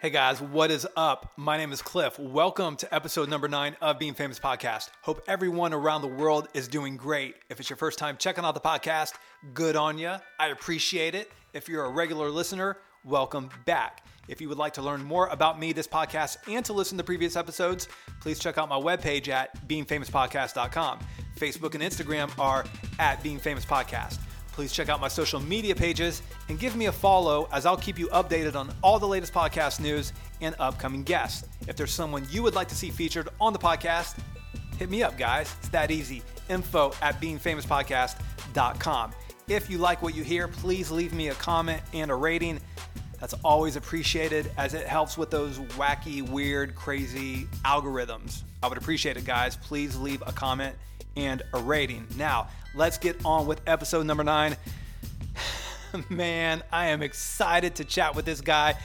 Hey guys, what is up? My name is Cliff. Welcome to episode number nine of Being Famous Podcast. Hope everyone around the world is doing great. If it's your first time checking out the podcast, good on you. I appreciate it. If you're a regular listener, welcome back. If you would like to learn more about me, this podcast, and to listen to previous episodes, please check out my webpage at beingfamouspodcast.com. Facebook and Instagram are at Being Famous Podcast. Please check out my social media pages and give me a follow as I'll keep you updated on all the latest podcast news and upcoming guests. If there's someone you would like to see featured on the podcast, hit me up, guys. It's that easy. Info at beingfamouspodcast.com. If you like what you hear, please leave me a comment and a rating. That's always appreciated as it helps with those wacky, weird, crazy algorithms. I would appreciate it, guys. Please leave a comment and a rating. Now, let's get on with episode number nine. Man, I am excited to chat with this guy.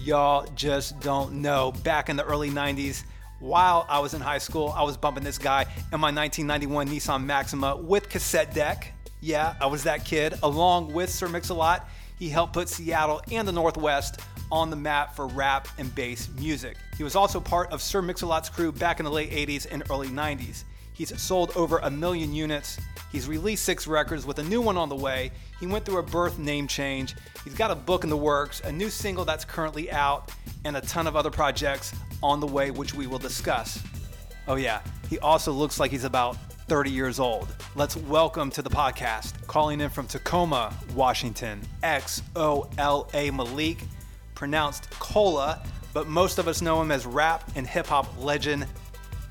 Y'all just don't know. Back in the early 90s, while I was in high school, I was bumping this guy in my 1991 Nissan Maxima with cassette deck. Yeah, I was that kid, along with Sir Mix-a-Lot. He helped put Seattle and the Northwest on the map for rap and bass music. He was also part of Sir Mix-a-Lot's crew back in the late 80s and early 90s. He's sold over a million units. He's released six records with a new one on the way. He went through a birth name change. He's got a book in the works, a new single that's currently out, and a ton of other projects on the way, which we will discuss. Oh, yeah, he also looks like he's about 30 years old. Let's welcome to the podcast, calling in from Tacoma, Washington, X O L A Malik, pronounced Cola, but most of us know him as rap and hip hop legend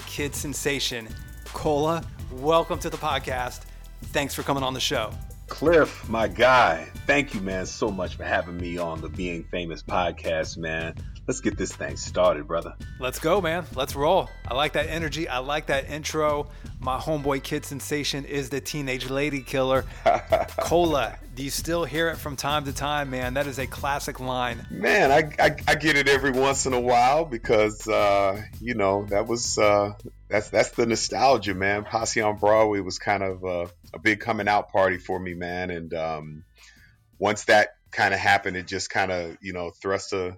Kid Sensation. Cola, welcome to the podcast. Thanks for coming on the show. Cliff, my guy, thank you, man, so much for having me on the Being Famous podcast, man. Let's get this thing started, brother. Let's go, man. Let's roll. I like that energy. I like that intro. My homeboy Kid Sensation is the teenage lady killer. Cola, do you still hear it from time to time, man? That is a classic line. Man, I, I, I get it every once in a while because, uh, you know, that was uh, that's that's the nostalgia, man. Posse on Broadway was kind of uh, a big coming out party for me, man. And um, once that kind of happened, it just kind of you know thrust a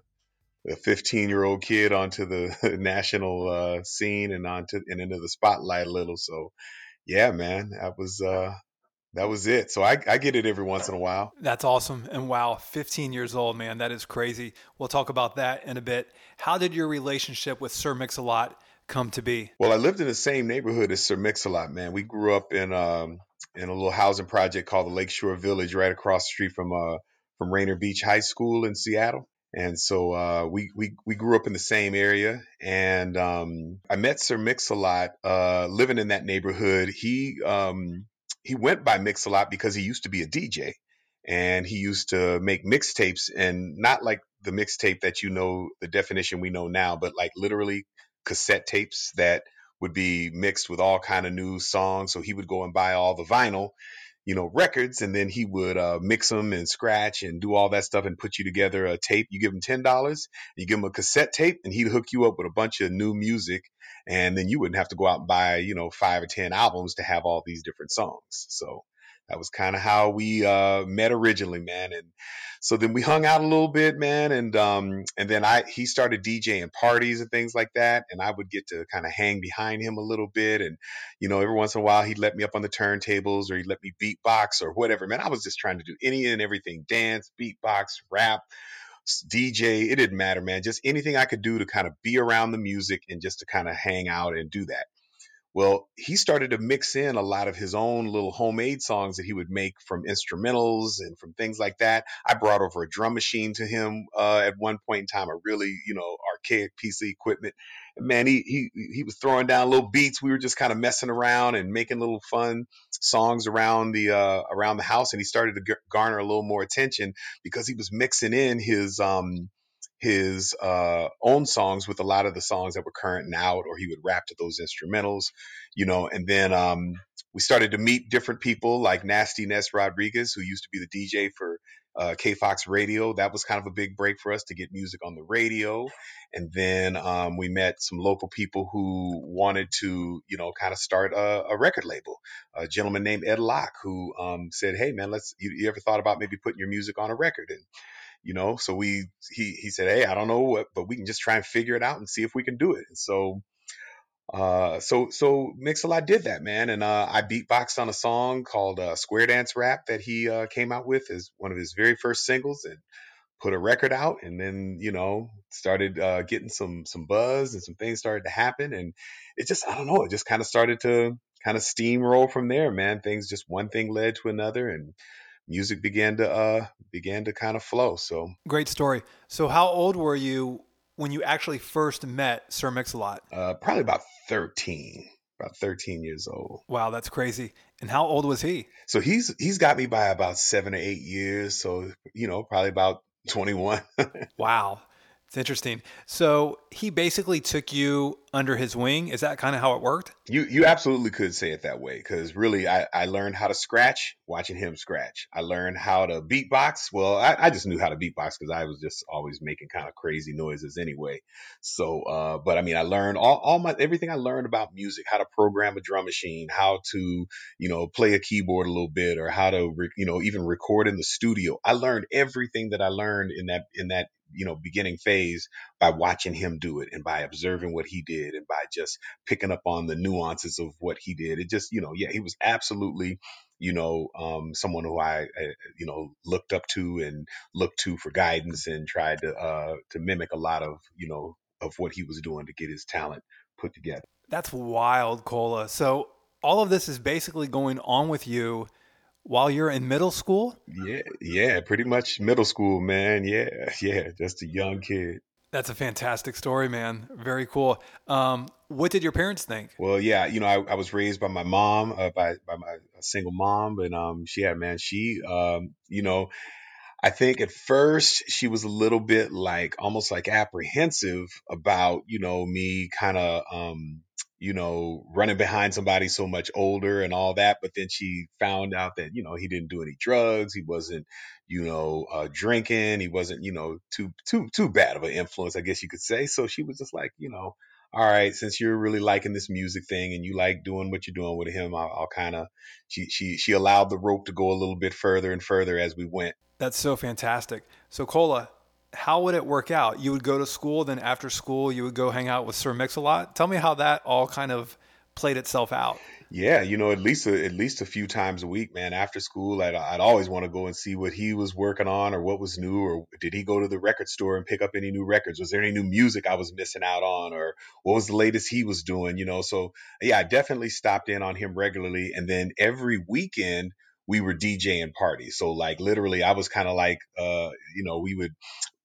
a 15 year old kid onto the national uh, scene and onto and into the spotlight a little. So, yeah, man, that was uh, that was it. So I, I get it every once in a while. That's awesome. And wow, 15 years old, man, that is crazy. We'll talk about that in a bit. How did your relationship with Sir Mix-a-Lot come to be? Well, I lived in the same neighborhood as Sir Mix-a-Lot, man. We grew up in um, in a little housing project called the Lakeshore Village, right across the street from uh, from Rainier Beach High School in Seattle. And so uh, we, we we grew up in the same area, and um, I met Sir Mix-a-Lot uh, living in that neighborhood. He um, he went by Mix-a-Lot because he used to be a DJ, and he used to make mixtapes, and not like the mixtape that you know the definition we know now, but like literally cassette tapes that would be mixed with all kind of new songs. So he would go and buy all the vinyl you know, records, and then he would uh, mix them and scratch and do all that stuff and put you together a tape. You give him ten dollars, you give him a cassette tape, and he'd hook you up with a bunch of new music, and then you wouldn't have to go out and buy, you know, five or ten albums to have all these different songs. So that was kind of how we uh, met originally, man. And so then we hung out a little bit, man. And um, and then I he started DJing parties and things like that, and I would get to kind of hang behind him a little bit. And you know, every once in a while he'd let me up on the turntables or he'd let me beatbox or whatever. Man, I was just trying to do any and everything: dance, beatbox, rap. DJ, it didn't matter, man. Just anything I could do to kind of be around the music and just to kind of hang out and do that. Well, he started to mix in a lot of his own little homemade songs that he would make from instrumentals and from things like that. I brought over a drum machine to him uh, at one point in time, a really, you know, archaic piece of equipment. And man, he he he was throwing down little beats. We were just kind of messing around and making little fun songs around the uh, around the house, and he started to garner a little more attention because he was mixing in his um his uh, own songs with a lot of the songs that were current and out, or he would rap to those instrumentals, you know. And then um, we started to meet different people like Nasty Nes Rodriguez, who used to be the DJ for uh, K Fox Radio. That was kind of a big break for us to get music on the radio. And then um, we met some local people who wanted to, you know, kind of start a, a record label. A gentleman named Ed Locke who um, said, "Hey, man, let's. You, you ever thought about maybe putting your music on a record?" And you know, so we he he said, hey, I don't know what, but we can just try and figure it out and see if we can do it. And so uh, so so Mix-a-Lot did that, man, and uh, I beatboxed on a song called uh, "Square Dance Rap" that he uh, came out with as one of his very first singles, and put a record out, and then you know started uh, getting some some buzz and some things started to happen, and it just I don't know, it just kind of started to kind of steamroll from there, man. Things just one thing led to another, and music began to uh began to kind of flow. So great story. So how old were you when you actually first met Sir Mix-a-Lot? Uh, probably about 13, about 13 years old. Wow, that's crazy. And how old was he? So he's he's got me by about seven or eight years. So you know, probably about 21. wow. It's interesting. So he basically took you under his wing. Is that kind of how it worked? You you absolutely could say it that way because really I, I learned how to scratch watching him scratch. I learned how to beatbox. Well, I, I just knew how to beatbox because I was just always making kind of crazy noises anyway. So, uh, but I mean, I learned all, all my everything I learned about music, how to program a drum machine, how to you know play a keyboard a little bit, or how to re, you know even record in the studio. I learned everything that I learned in that in that you know beginning phase by watching him do it and by observing what he did and by just picking up on the nuances of what he did. It just you know yeah he was absolutely you know um, someone who I, I, you know looked up to and looked to for guidance and tried to uh, to mimic a lot of you know of what he was doing to get his talent put together. That's wild cola. So all of this is basically going on with you while you're in middle school? Yeah, yeah, pretty much middle school, man. Yeah, yeah, just a young kid. That's a fantastic story, man. Very cool. Um, what did your parents think? Well, yeah, you know, I, I was raised by my mom, uh, by by my single mom, and um, she had man, she, um, you know, I think at first she was a little bit like almost like apprehensive about, you know, me kind of um you know, running behind somebody so much older and all that. But then she found out that, you know, he didn't do any drugs. He wasn't, you know, uh, drinking. He wasn't, you know, too, too, too bad of an influence, I guess you could say. So she was just like, you know, all right, since you're really liking this music thing and you like doing what you're doing with him, I'll, I'll kind of, she, she, she allowed the rope to go a little bit further and further as we went. That's so fantastic. So Cola, how would it work out? You would go to school, then after school, you would go hang out with Sir Mix-a-Lot. Tell me how that all kind of played itself out. Yeah, you know, at least a, at least a few times a week, man. After school, I'd, I'd always want to go and see what he was working on, or what was new, or did he go to the record store and pick up any new records? Was there any new music I was missing out on, or what was the latest he was doing? You know, so yeah, I definitely stopped in on him regularly, and then every weekend we were DJing parties. So like literally, I was kind of like, uh, you know, we would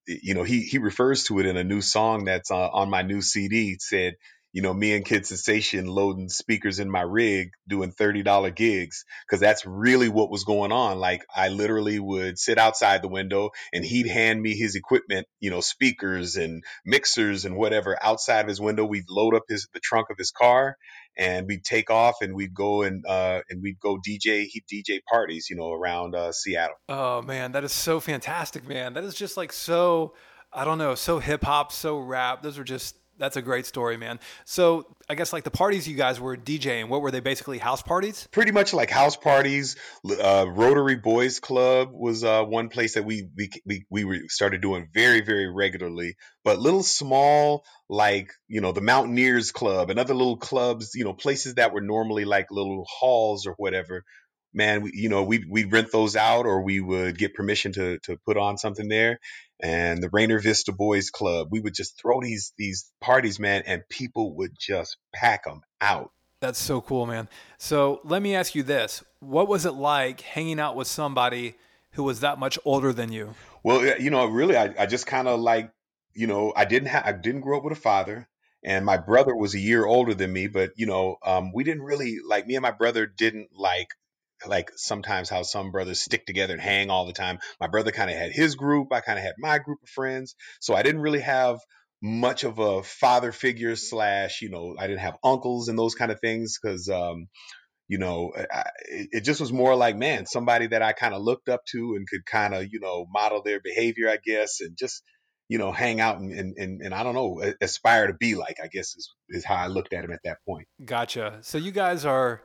you know, he he refers to it in a new song that's uh, on my new CD. Said, you know, me and Kid Sensation loading speakers in my rig, doing thirty dollar gigs, because that's really what was going on. Like I literally would sit outside the window, and he'd hand me his equipment, you know, speakers and mixers and whatever outside of his window. We'd load up his the trunk of his car, and we'd take off and we'd go and uh, and we'd go DJ he DJ parties, you know, around uh, Seattle. Oh man, that is so fantastic, man. That is just like so I don't know, so hip hop, so rap. Those are just that's a great story, man. So I guess like the parties you guys were DJing, what were they basically house parties? Pretty much like house parties. Uh, Rotary Boys Club was uh, one place that we we we we started doing very very regularly. But little small like you know the Mountaineers Club and other little clubs, you know places that were normally like little halls or whatever man, we, you know, we'd, we'd rent those out or we would get permission to, to put on something there. And the Rainier Vista Boys Club, we would just throw these, these parties, man, and people would just pack them out. That's so cool, man. So let me ask you this. What was it like hanging out with somebody who was that much older than you? Well, you know, really, I, I just kind of like, you know, I didn't have, I didn't grow up with a father and my brother was a year older than me but you know um, we didn't really like me and my brother didn't like like sometimes how some brothers stick together and hang all the time. My brother kind of had his group, I kind of had my group of friends. So I didn't really have much of a father figure slash, you know, I didn't have uncles and those kind of things because, um, you know, I, it just was more like, man, somebody that I kind of looked up to and could kind of, you know, model their behavior, I guess, and just, you know, hang out and, and, and, and I don't know, aspire to be like, I guess is, is how I looked at him at that point. Gotcha. So you guys are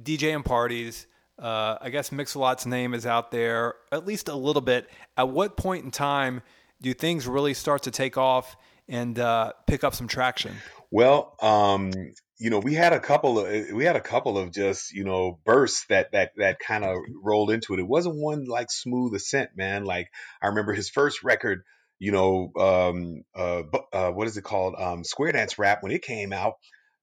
DJing parties Uh, I guess Mix-a-Lot's name is out there at least a little bit. At what point in time do things really start to take off and uh, pick up some traction? Well, um, you know, we had a couple of we had a couple of just you know bursts that that that kind of rolled into it. It wasn't one like smooth ascent, man. Like I remember his first record, you know, um, uh, uh, what is it called? Um, Square Dance Rap when it came out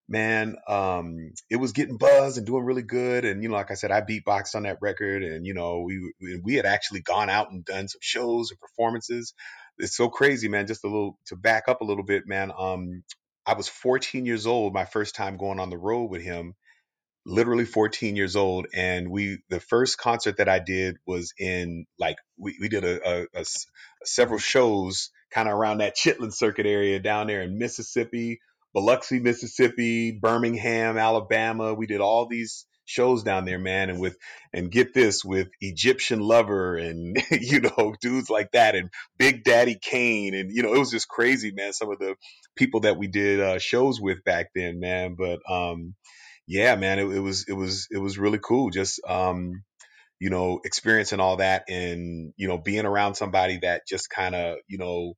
man, um, it was getting buzz and doing really good. And you know, like I said, I beatboxed on that record, and you know, we we had actually gone out and done some shows and performances. It's so crazy, man. Just a little to back up a little bit, man. Um, I was 14 years old my first time going on the road with him, literally 14 years old and we the first concert that i did was in like we, we did a, a, a, several shows kind of around that chitlin circuit area down there in mississippi Biloxi, Mississippi, Birmingham, Alabama. We did all these shows down there, man, and with and get this with Egyptian Lover and you know dudes like that and Big Daddy Kane and you know it was just crazy, man. Some of the people that we did uh, shows with back then, man. But um, yeah, man, it, it was it was it was really cool. Just um, you know, experiencing all that and you know being around somebody that just kind of you know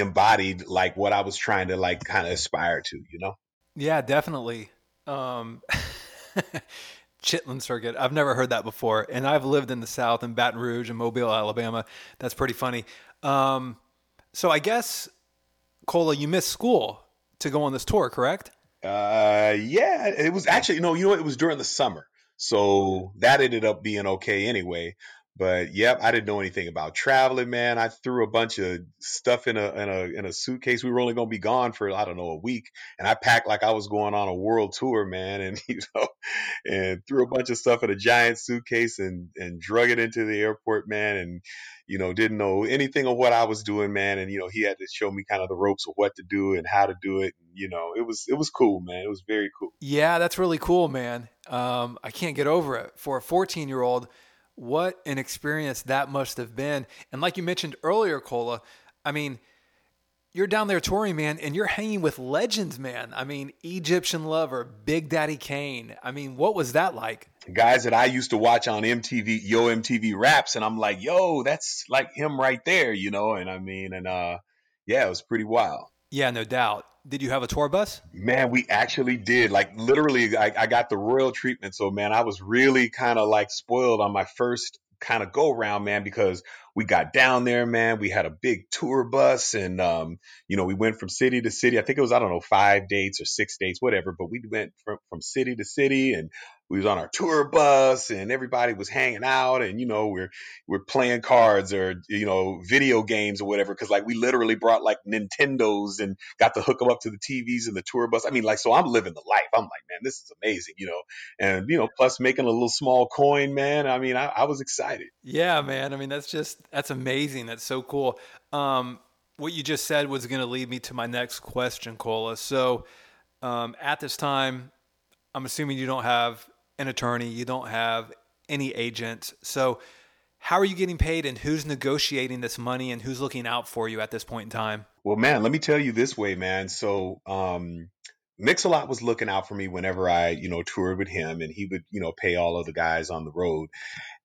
embodied like what I was trying to like kind of aspire to, you know? Yeah, definitely. Um, Chitlin Circuit. I've never heard that before. And I've lived in the South in Baton Rouge and Mobile, Alabama. That's pretty funny. Um, so I guess, Cola, you missed school to go on this tour, correct? Uh, yeah, it was actually, no, you know, it was during the summer. So that ended up being okay anyway. But yep, I didn't know anything about traveling, man. I threw a bunch of stuff in a in a in a suitcase. We were only gonna be gone for I don't know a week, and I packed like I was going on a world tour, man. And you know, and threw a bunch of stuff in a giant suitcase and and drug it into the airport, man. And you know, didn't know anything of what I was doing, man. And you know, he had to show me kind of the ropes of what to do and how to do it. You know, it was it was cool, man. It was very cool. Yeah, that's really cool, man. Um, I can't get over it for a 14 year old what an experience that must have been. And like you mentioned earlier, Cola, I mean, you're down there touring, man, and you're hanging with legends, man. I mean, Egyptian Lover, Big Daddy Kane. I mean, what was that like? Guys that I used to watch on MTV, Yo MTV Raps, and I'm like, yo, that's like him right there, you know? And I mean, and uh, yeah, it was pretty wild. Yeah, no doubt. Did you have a tour bus? Man, we actually did. Like literally, I, I got the royal treatment. So man, I was really kind of like spoiled on my first kind of go around, man, because we got down there, man. We had a big tour bus and, um, you know, we went from city to city. I think it was, I don't know, five dates or six dates, whatever, but we went from, from city to city and we was on our tour bus and everybody was hanging out and, you know, we're, we're playing cards or, you know, video games or whatever. Cause like we literally brought like Nintendos and got to hook them up to the TVs in the tour bus. I mean, like, so I'm living the life. I'm like, man, this is amazing, you know, and, you know, plus making a little small coin, man. I mean, I, I was excited. Yeah, man. I mean, that's just, that's amazing. That's so cool. Um, what you just said was going to lead me to my next question, Cola. So, um, at this time, I'm assuming you don't have an attorney, you don't have any agent. So, how are you getting paid, and who's negotiating this money, and who's looking out for you at this point in time? Well, man, let me tell you this way, man. So, um, Mix-a-Lot was looking out for me whenever I, you know, toured with him, and he would, you know, pay all of the guys on the road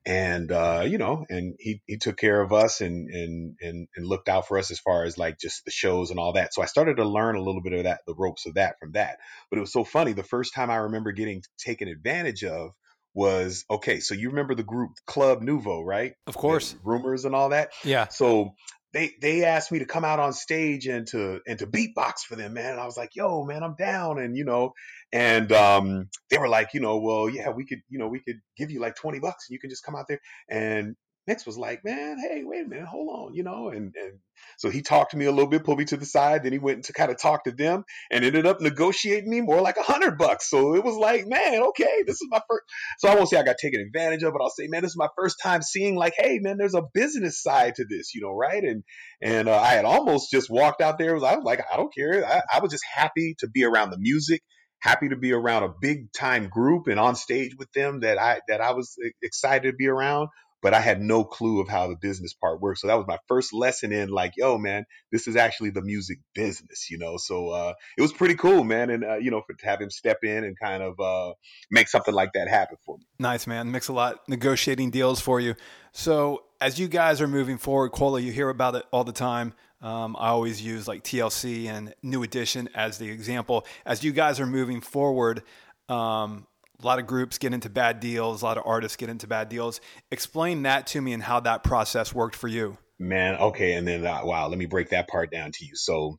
and uh, you know, and he he took care of us and and and and looked out for us as far as like just the shows and all that. So I started to learn a little bit of that, the ropes of that from that. But it was so funny. The first time I remember getting taken advantage of was okay. So you remember the group Club Nouveau, right? Of course, the rumors and all that. Yeah. So they they asked me to come out on stage and to and to beatbox for them, man. And I was like, yo, man, I'm down. And you know, and um, they were like, you know, well, yeah, we could, you know, we could give you like 20 bucks and you can just come out there. And Mix was like, man, hey, wait a minute, hold on, you know, and and so he talked to me a little bit, pulled me to the side, then he went to kind of talk to them and ended up negotiating me more like a hundred bucks. So it was like, man, okay, this is my first. So I won't say I got taken advantage of, but I'll say, man, this is my first time seeing like, hey, man, there's a business side to this, you know, right? And and uh, I had almost just walked out there. Was I was like, I don't care. I, I was just happy to be around the music happy to be around a big time group and on stage with them that I that I was excited to be around but I had no clue of how the business part works. So that was my first lesson in like, yo, man, this is actually the music business, you know. So uh, it was pretty cool, man, and uh, you know, for, to have him step in and kind of uh, make something like that happen for me. Nice, man. Mix-a-Lot negotiating deals for you. So as you guys are moving forward, Cola, you hear about it all the time. Um, I always use like TLC and New Edition as the example. As you guys are moving forward, um, a lot of groups get into bad deals, a lot of artists get into bad deals. Explain that to me and how that process worked for you. Man, okay, and then uh, wow, let me break that part down to you. So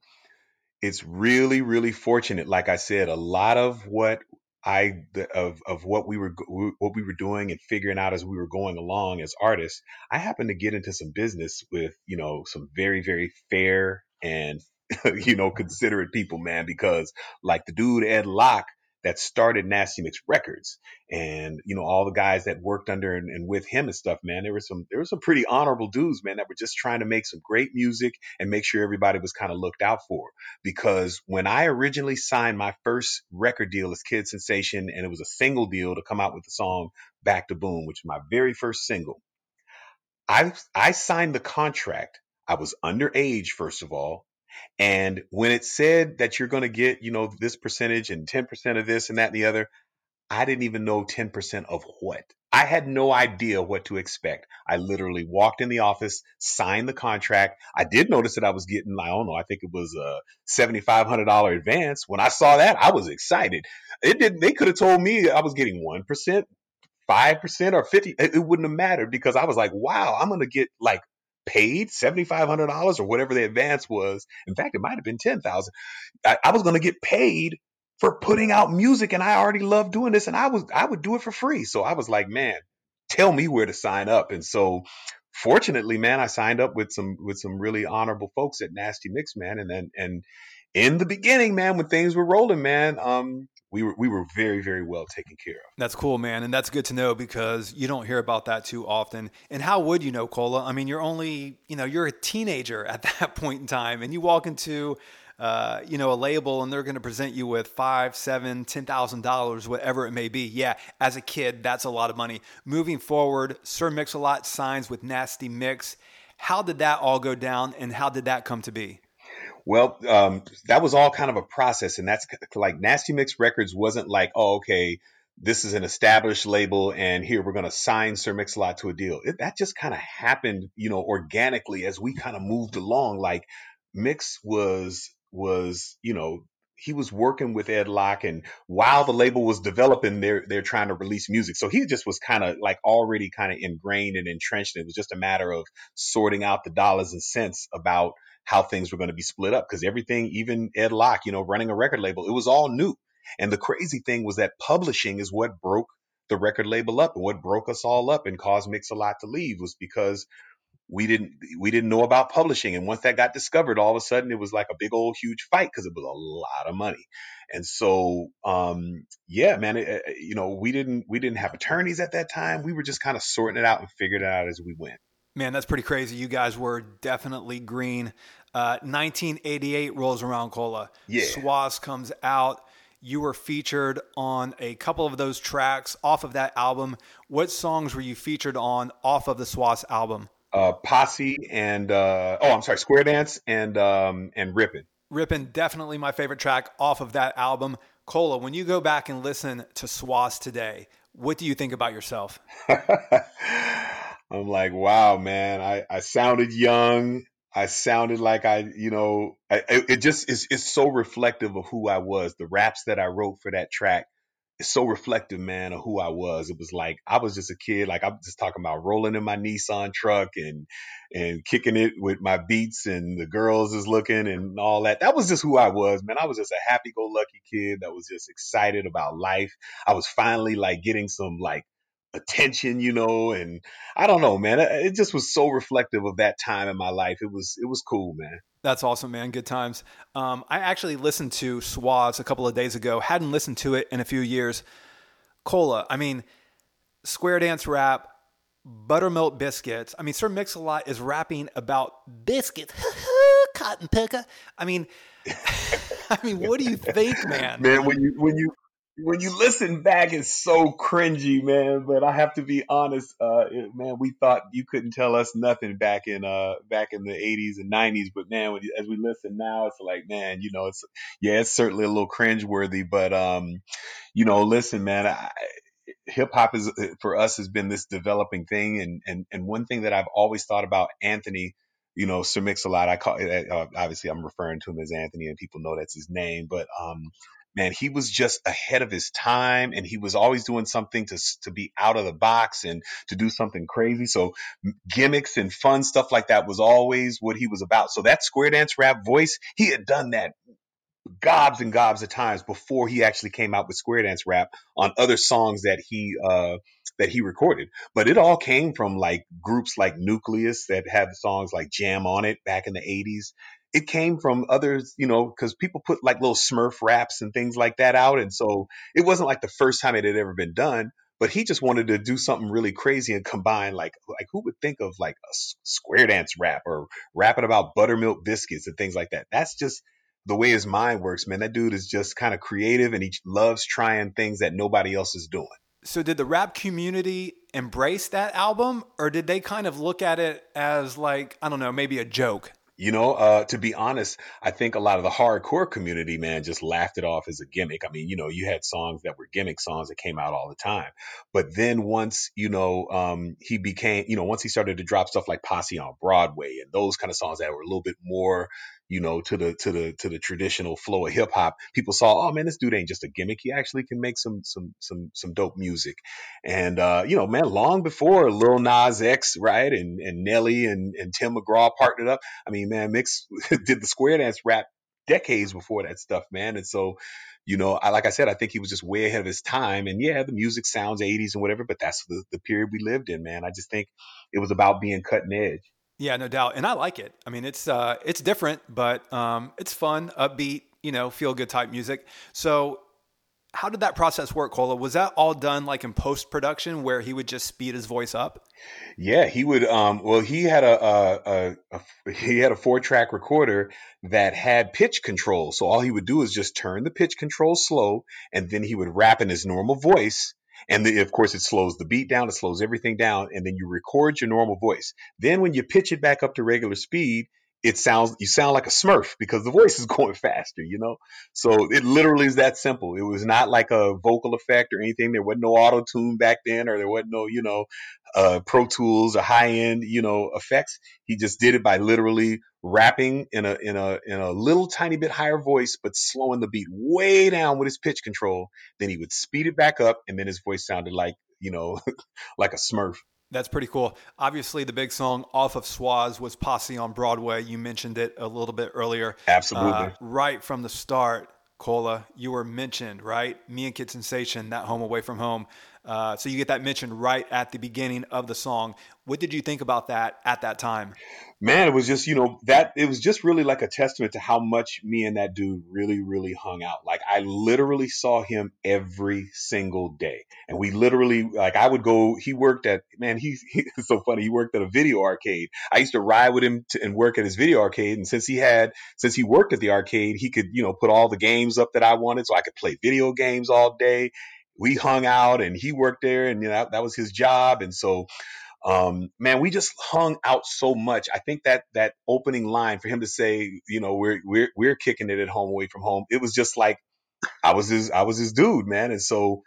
it's really, really fortunate. Like I said, a lot of what I of of what we were what we were doing and figuring out as we were going along as artists, I happened to get into some business with you know some very very fair and you know considerate people, man. Because like the dude Ed Locke that started Nasty Mix Records, and you know all the guys that worked under and, and, with him and stuff. Man, there were some there were some pretty honorable dudes, man, that were just trying to make some great music and make sure everybody was kind of looked out for. Because when I originally signed my first record deal as Kid Sensation, and it was a single deal to come out with the song Back to Boom, which was my very first single. I I signed the contract. I was underage, first of all. And when it said that you're going to get, you know, this percentage and 10% of this and that and the other, I didn't even know 10% of what. I had no idea what to expect. I literally walked in the office, signed the contract. I did notice that I was getting, I don't know, I think it was a $7,500 advance. When I saw that, I was excited. It didn't, they could have told me I was getting 1%, 5% or 50. It, it wouldn't have mattered because I was like, wow, I'm going to get like paid $7,500 or whatever the advance was. In fact, it might have been 10,000. I, I was going to get paid for putting out music and I already love doing this and I was, I would do it for free. So I was like, man, tell me where to sign up. And so fortunately, man, I signed up with some, with some really honorable folks at Nasty Mix, man. And then, and in the beginning, man, when things were rolling, man, um, we were we were very very well taken care of. That's cool, man, and that's good to know because you don't hear about that too often. And how would you know, Cola? I mean, you're only you know you're a teenager at that point in time, and you walk into uh, you know a label and they're going to present you with five, seven, ten thousand dollars, whatever it may be. Yeah, as a kid, that's a lot of money. Moving forward, Sir Mix-a-Lot signs with Nasty Mix. How did that all go down, and how did that come to be? Well, um, that was all kind of a process, and that's like Nasty Mix Records wasn't like, oh, okay, this is an established label, and here we're going to sign Sir Mix-a-Lot to a deal. It, that just kind of happened, you know, organically as we kind of moved along. Like Mix was was, you know, he was working with Ed Locke, and while the label was developing, they're they're trying to release music. So he just was kind of like already kind of ingrained and entrenched. It was just a matter of sorting out the dollars and cents about how things were going to be split up because everything, even Ed Locke, you know, running a record label, it was all new. And the crazy thing was that publishing is what broke the record label up and what broke us all up and caused Mix-a-Lot to leave was because we didn't we didn't know about publishing. And once that got discovered all of a sudden it was like a big old huge fight because it was a lot of money. And so um yeah man it, you know we didn't we didn't have attorneys at that time. We were just kind of sorting it out and figuring it out as we went Man, that's pretty crazy. You guys were definitely green. Uh, 1988 rolls around, Cola. Yeah. Swass comes out. You were featured on a couple of those tracks off of that album. What songs were you featured on off of the Swass album? Uh, Posse and uh, oh, I'm sorry, Square Dance and um, and Rippin'. Rippin', definitely my favorite track off of that album. Cola, when you go back and listen to Swass today, what do you think about yourself? I'm like, wow, man, I, I sounded young. I sounded like I, you know, I, it just is it's so reflective of who I was. The raps that I wrote for that track is so reflective, man, of who I was. It was like I was just a kid, like I'm just talking about rolling in my Nissan truck and and kicking it with my beats and the girls is looking and all that. That was just who I was, man. I was just a happy go lucky kid that was just excited about life. I was finally like getting some like attention, you know, and I don't know, man. It just was so reflective of that time in my life. It was it was cool, man. That's awesome, man. Good times. Um, I actually listened to Swass a couple of days ago. Hadn't listened to it in a few years. Cola. I mean, square dance rap, buttermilk biscuits. I mean, Sir Mix-a-Lot is rapping about biscuits. Cotton picker. I mean, I mean, what do you think, man? Man, when you when you when you listen back, it's so cringy, man. But I have to be honest, uh, man, we thought you couldn't tell us nothing back in uh back in the '80s and '90s. But man, when, as we listen now, it's like, man, you know, it's yeah, it's certainly a little cringeworthy. But um, you know, listen, man, hip hop is for us has been this developing thing, and and and one thing that I've always thought about Anthony you know, Sir Mix-a-Lot. I call uh, obviously I'm referring to him as Anthony, and people know that's his name. But um, man, he was just ahead of his time and he was always doing something to, to be out of the box and to do something crazy. So gimmicks and fun stuff like that was always what he was about. So that square dance rap voice, he had done that gobs and gobs of times before he actually came out with square dance rap on other songs that he uh that he recorded but it all came from like groups like Newcleus that had songs like jam on it back in the 80s it came from others, you know, because people put like little Smurf raps and things like that out. And so it wasn't like the first time it had ever been done, but he just wanted to do something really crazy and combine like like who would think of like a square dance rap or rapping about buttermilk biscuits and things like that. That's just the way his mind works, man. That dude is just kind of creative and he loves trying things that nobody else is doing. So did the rap community embrace that album or did they kind of look at it as like, I don't know, maybe a joke? You know, uh, to be honest, I think a lot of the hardcore community, man, just laughed it off as a gimmick. I mean, you know, you had songs that were gimmick songs that came out all the time. But then once, you know, um, he became, you know, once he started to drop stuff like Posse on Broadway and those kind of songs that were a little bit more you know, to the to the to the traditional flow of hip hop, people saw, oh man, this dude ain't just a gimmick. He actually can make some some some some dope music. And uh, you know, man, long before Lil Nas X, right, and and Nelly and and Tim McGraw partnered up. I mean, man, Mix did the square dance rap decades before that stuff, man. And so, you know, I, like I said, I think he was just way ahead of his time. And yeah, the music sounds 80s and whatever, but that's the, the period we lived in, man. I just think it was about being cutting edge. Yeah, no doubt, and I like it. I mean, it's uh, it's different, but um, it's fun, upbeat, you know, feel good type music. So, how did that process work, Cola? Was that all done like in post production, where he would just speed his voice up? Yeah, he would. Um, well, he had a, a, a, a he had a four track recorder that had pitch control. So all he would do is just turn the pitch control slow, and then he would rap in his normal voice and the, of course, it slows the beat down, it slows everything down, and then you record your normal voice. Then when you pitch it back up to regular speed, it sounds you sound like a smurf because the voice is going faster you know? So it literally is that simple. It was not like a vocal effect or anything. There wasn't no auto tune back then or there wasn't no you know uh, pro tools or high end you know effects. He just did it by literally rapping in a in a in a little tiny bit higher voice but slowing the beat way down with his pitch control. Then he would speed it back up and then his voice sounded like you know like a smurf that's pretty cool. Obviously, the big song off of Swass was Posse on Broadway. You mentioned it a little bit earlier. Absolutely. Uh, right from the start, Cola, you were mentioned, right? Me and Kid Sensation, that home away from home. Uh, so you get that mentioned right at the beginning of the song. What did you think about that at that time? Man, it was just, you know, that it was just really like a testament to how much me and that dude really, really hung out. Like I literally saw him every single day. And we literally, like I would go, he worked at, man, he's he, so funny. He worked at a video arcade. I used to ride with him to, and work at his video arcade. And since he had, since he worked at the arcade, he could, you know, put all the games up that I wanted so I could play video games all day we hung out and he worked there and you know that, that was his job and so um, man we just hung out so much i think that that opening line for him to say you know we're we're we're kicking it at home away from home it was just like i was his i was his dude man and so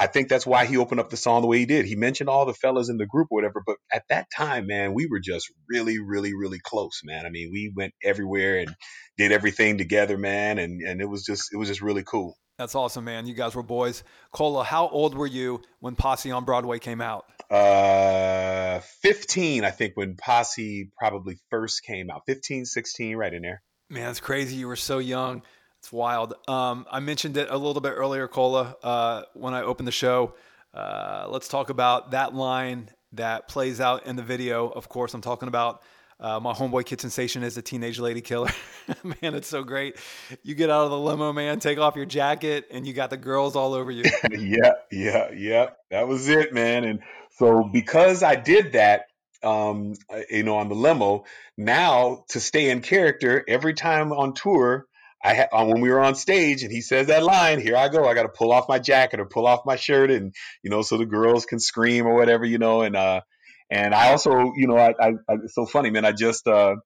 I think that's why he opened up the song the way he did. He mentioned all the fellas in the group or whatever, but at that time, man, we were just really, really, really close, man. I mean, we went everywhere and did everything together, man, and and it was just it was just really cool. That's awesome, man. You guys were boys. Cola, how old were you when Posse on Broadway came out? Uh, 15, I think, when Posse probably first came out. 15, 16, right in there. Man, it's crazy. You were so young. It's wild. Um, I mentioned it a little bit earlier, Cola, uh, when I opened the show. Uh, let's talk about that line that plays out in the video. Of course, I'm talking about uh, my homeboy Kid Sensation is a teenage lady killer. man, it's so great. You get out of the limo, man, take off your jacket, and you got the girls all over you. yeah, yeah, yeah. That was it, man. And so because I did that, um, you know, on the limo, now to stay in character, every time on tour, I had when we were on stage and he says that line, here I go. I got to pull off my jacket or pull off my shirt, and you know, so the girls can scream or whatever, you know. And uh, and I also, you know, I, I, I it's so funny, man. I just uh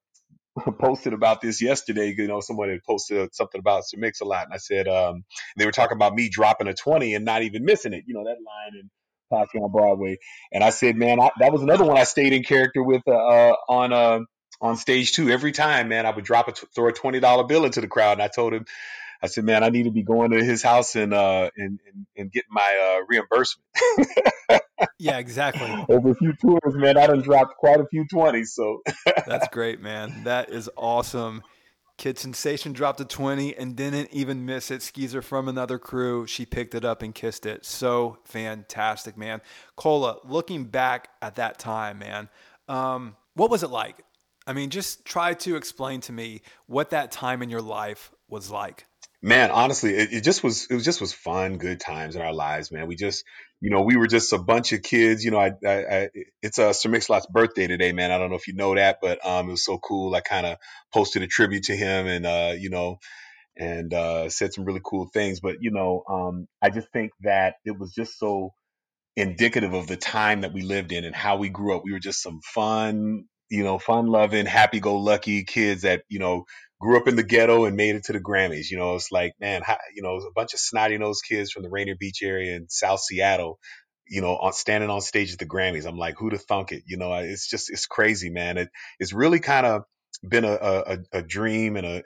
posted about this yesterday. You know, someone had posted something about Sir Mix-a-Lot, and I said um, they were talking about me dropping a twenty and not even missing it. You know, that line in Posse on Broadway, and I said, man, I, that was another one I stayed in character with uh, uh, on uh, on stage two. Every time, man, I would drop a throw a twenty dollar bill into the crowd, and I told him. I said, man, I need to be going to his house and uh and and, and getting my uh, reimbursement. yeah, exactly. Over a few tours, man, I done dropped quite a few twenties. So that's great, man. That is awesome. Kid Sensation dropped a 20 and didn't even miss it. Skeezer from another crew. She picked it up and kissed it. So fantastic, man. Cola, looking back at that time, man, um, what was it like? I mean, just try to explain to me what that time in your life was like man honestly it, it, just was it was just was fun good times in our lives man. We just you know we were just a bunch of kids you know i, I, I it's a uh, sir mix-a-lot's birthday today man. I don't know if you know that but um it was so cool. I kind of posted a tribute to him and uh you know and uh said some really cool things. But you know um i just think that it was just so indicative of the time that we lived in and how we grew up. We were just some fun you know fun loving happy go lucky kids that you know grew up in the ghetto and made it to the Grammys. You know, it's like, man, how, you know, a bunch of snotty nosed kids from the Rainier Beach area in South Seattle, you know, on standing on stage at the Grammys. I'm like, who to thunk it? You know, it's just, it's crazy, man. It, it's really kind of been a, a, a dream and a,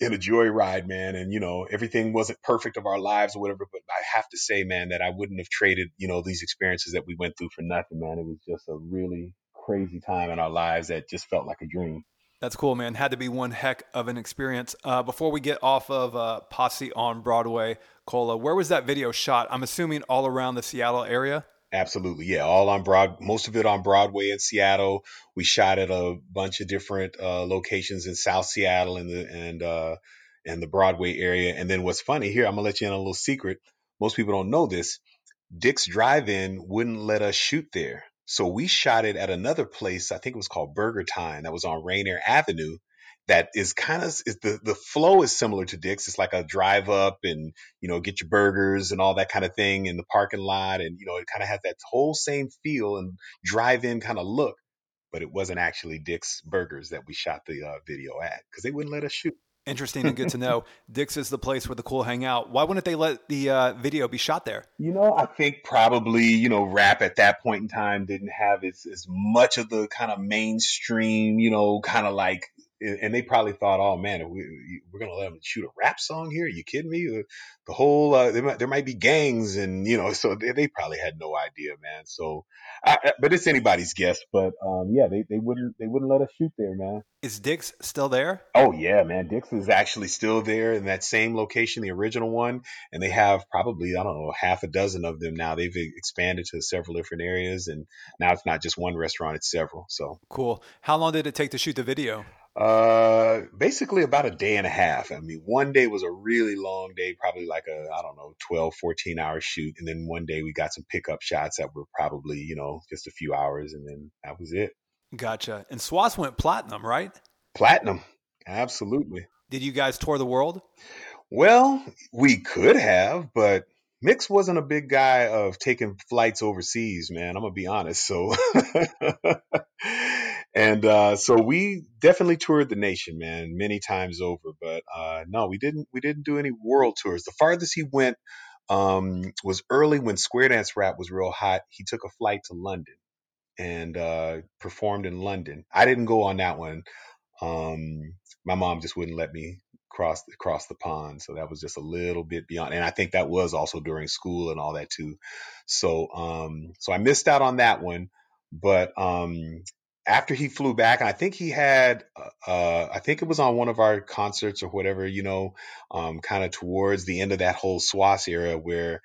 in a joyride, man. And, you know, everything wasn't perfect of our lives or whatever, but I have to say, man, that I wouldn't have traded, you know, these experiences that we went through for nothing, man. It was just a really crazy time in our lives that just felt like a dream. That's cool, man. Had to be one heck of an experience. Uh, before we get off of uh, Posse on Broadway, Cola, where was that video shot? I'm assuming all around the Seattle area. Absolutely, yeah, all on Broad, most of it on Broadway in Seattle. We shot at a bunch of different uh, locations in South Seattle and the and uh, and the Broadway area. And then what's funny here, I'm gonna let you in a little secret. Most people don't know this. Dick's Drive-In wouldn't let us shoot there. So we shot it at another place. I think it was called Burger Time. That was on Rainier Avenue. That is kind of the the flow is similar to Dick's. It's like a drive up and you know get your burgers and all that kind of thing in the parking lot, and you know it kind of has that whole same feel and drive in kind of look. But it wasn't actually Dick's Burgers that we shot the uh, video at because they wouldn't let us shoot. Interesting and good to know. Dick's is the place where the cool hang out. Why wouldn't they let the uh, video be shot there? You know, I think probably, you know, rap at that point in time didn't have as, as much of the kind of mainstream, you know, kind of like and they probably thought, "Oh man, we, we're gonna let them shoot a rap song here? Are you kidding me?" The, the whole uh, there, might, there might be gangs, and you know, so they, they probably had no idea, man. So, I, but it's anybody's guess. But um, yeah, they, they wouldn't they wouldn't let us shoot there, man. Is Dick's still there? Oh yeah, man. Dick's is actually still there in that same location, the original one, and they have probably I don't know half a dozen of them now. They've expanded to several different areas, and now it's not just one restaurant; it's several. So cool. How long did it take to shoot the video? Uh, basically about a day and a half. I mean, one day was a really long day, probably like a, I don't know, 12, 14 hour shoot. And then one day we got some pickup shots that were probably, you know, just a few hours. And then that was it. Gotcha. And SWASS went platinum, right? Platinum. Absolutely. Did you guys tour the world? Well, we could have, but Mix wasn't a big guy of taking flights overseas, man. I'm gonna be honest. So, and uh, so we definitely toured the nation, man, many times over. But uh, no, we didn't. We didn't do any world tours. The farthest he went um, was early when Square Dance Rap was real hot. He took a flight to London and uh, performed in London. I didn't go on that one. Um, my mom just wouldn't let me cross across the pond. So that was just a little bit beyond. And I think that was also during school and all that too. So um, so I missed out on that one. But um, after he flew back, and I think he had, uh, uh I think it was on one of our concerts or whatever, you know, um, kind of towards the end of that whole SWASS era where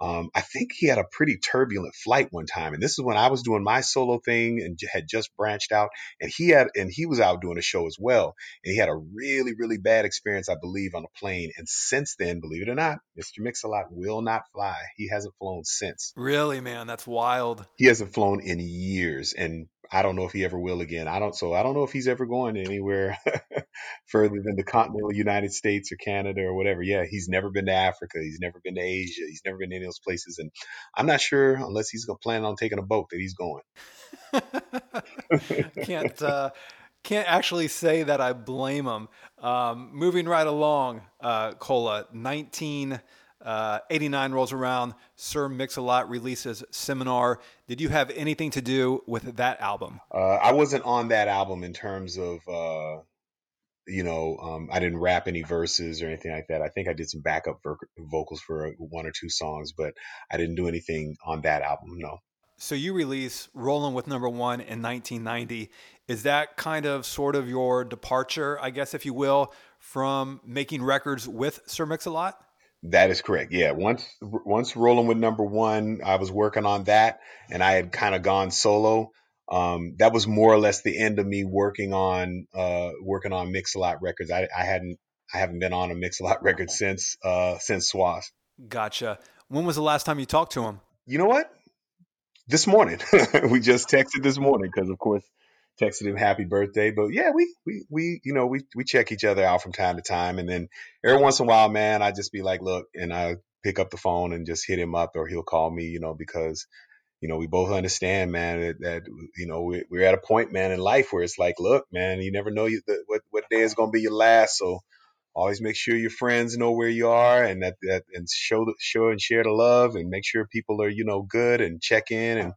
um, I think he had a pretty turbulent flight one time, and this is when I was doing my solo thing and had just branched out, and he had and he was out doing a show as well, and he had a really really bad experience, I believe, on a plane. And since then, believe it or not, Mr. Mix-a-Lot will not fly. He hasn't flown since. Really, man, that's wild. He hasn't flown in years, and I don't know if he ever will again. I don't. So I don't know if he's ever going anywhere further than the continental United States or Canada or whatever. Yeah, he's never been to Africa. He's never been to Asia. He's never been to any of those places. And I'm not sure unless he's planning on taking a boat that he's going. can't uh, can't actually say that I blame him. Um, moving right along, uh, Cola, 1989 uh, rolls around. Sir Mix-a-Lot releases Seminar. Did you have anything to do with that album? Uh, I wasn't on that album in terms of, uh, you know, um, I didn't rap any verses or anything like that. I think I did some backup vocals for one or two songs, but I didn't do anything on that album. No. So you release Rolling with Number One in 1990. Is that kind of sort of your departure, I guess, if you will, from making records with Sir Mix-a-Lot? That is correct. Yeah. Once once rolling with number one, I was working on that and I had kind of gone solo. Um, that was more or less the end of me working on uh, working on Mix-a-Lot records. I, I hadn't I haven't been on a Mix-a-Lot record since uh, since Swass. Gotcha. When was the last time you talked to him? You know what? this morning. we just texted this morning because, of course, texted him happy birthday. But yeah, we we we you know we we check each other out from time to time, and then every once in a while, man, I just be like, look, and I pick up the phone and just hit him up, or he'll call me, you know, because you know we both understand, man, that, that you know we, we're at a point, man, in life where it's like, look, man, you never know you, the, what what day is gonna be your last, so always make sure your friends know where you are and that, that and show show and share the love and make sure people are you know good and check in and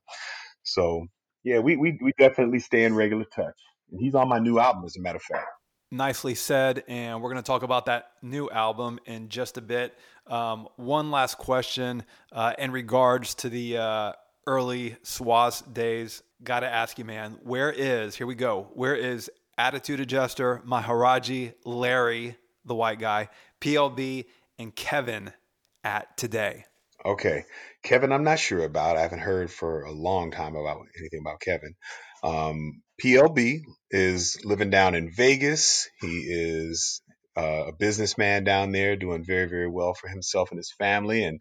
so yeah we we, we definitely stay in regular touch. And he's on my new album as a matter of fact. Nicely said and we're going to talk about that new album in just a bit. Um, one last question uh, in regards to the uh, early Swass days. Gotta ask you man where is here we go where is attitude adjuster maharaji larry the white guy, PLB, and Kevin at today? Okay. Kevin, I'm not sure about. I haven't heard for a long time about anything about Kevin. Um, PLB is living down in Vegas. He is uh, a businessman down there doing very, very well for himself and his family. And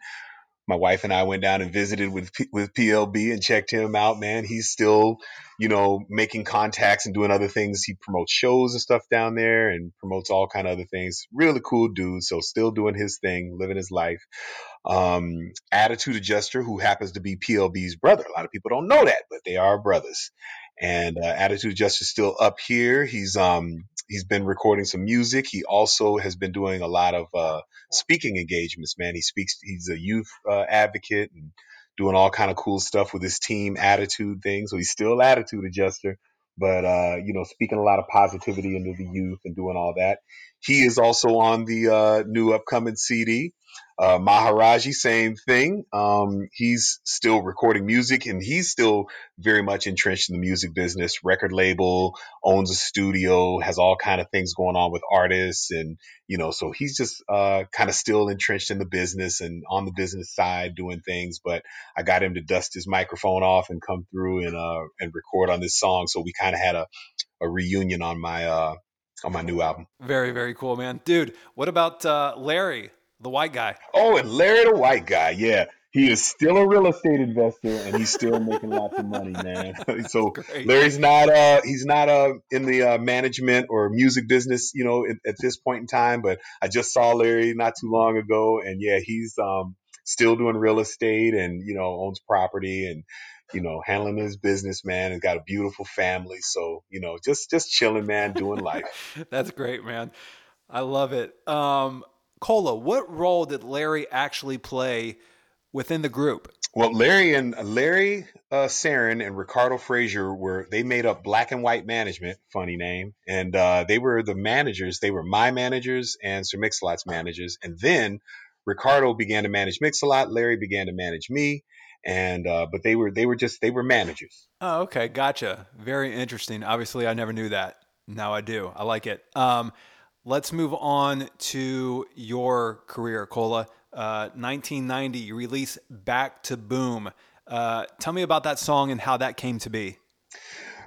my wife and I went down and visited with with PLB and checked him out. Man, he's still, you know, making contacts and doing other things. He promotes shows and stuff down there and promotes all kind of other things. Really cool dude. So still doing his thing, living his life. Um, attitude adjuster, who happens to be PLB's brother. A lot of people don't know that, but they are brothers. And uh, attitude adjuster still up here. He's um he's been recording some music. He also has been doing a lot of uh, speaking engagements. Man, he speaks. He's a youth uh, advocate and doing all kind of cool stuff with his team attitude thing. So he's still attitude adjuster, but uh, you know, speaking a lot of positivity into the youth and doing all that. He is also on the uh, new upcoming CD. Uh, Maharaji, same thing. Um, he's still recording music and he's still very much entrenched in the music business. Record label, owns a studio, has all kind of things going on with artists, and you know, so he's just uh, kind of still entrenched in the business and on the business side doing things. But I got him to dust his microphone off and come through and uh, and record on this song. So we kind of had a a reunion on my uh, on my new album. Very very cool, man, dude. What about uh, Larry? The white guy. Oh, and Larry the white guy. Yeah. He is still a real estate investor and he's still making lots of money, man. so Larry's not uh he's not uh in the uh, management or music business, you know, at, at this point in time, but I just saw Larry not too long ago and yeah, he's um still doing real estate and you know owns property and you know handling his business man and got a beautiful family so you know just just chilling man doing life that's great man i love it um Cola, what role did Larry actually play within the group? Well, Larry and Larry uh, Sarin and Ricardo Frazier were they made up Black and White Management, funny name, and uh, they were the managers. They were my managers and Sir Mix-a-Lot's managers, and then Ricardo began to manage Mix-a-Lot. Larry began to manage me, and uh, but they were they were just they were managers. Oh, okay, gotcha. Very interesting. Obviously, I never knew that. Now I do. I like it. Um, Let's move on to your career, Cola. Uh, 1990, you release Back to Boom. Uh, tell me about that song and how that came to be.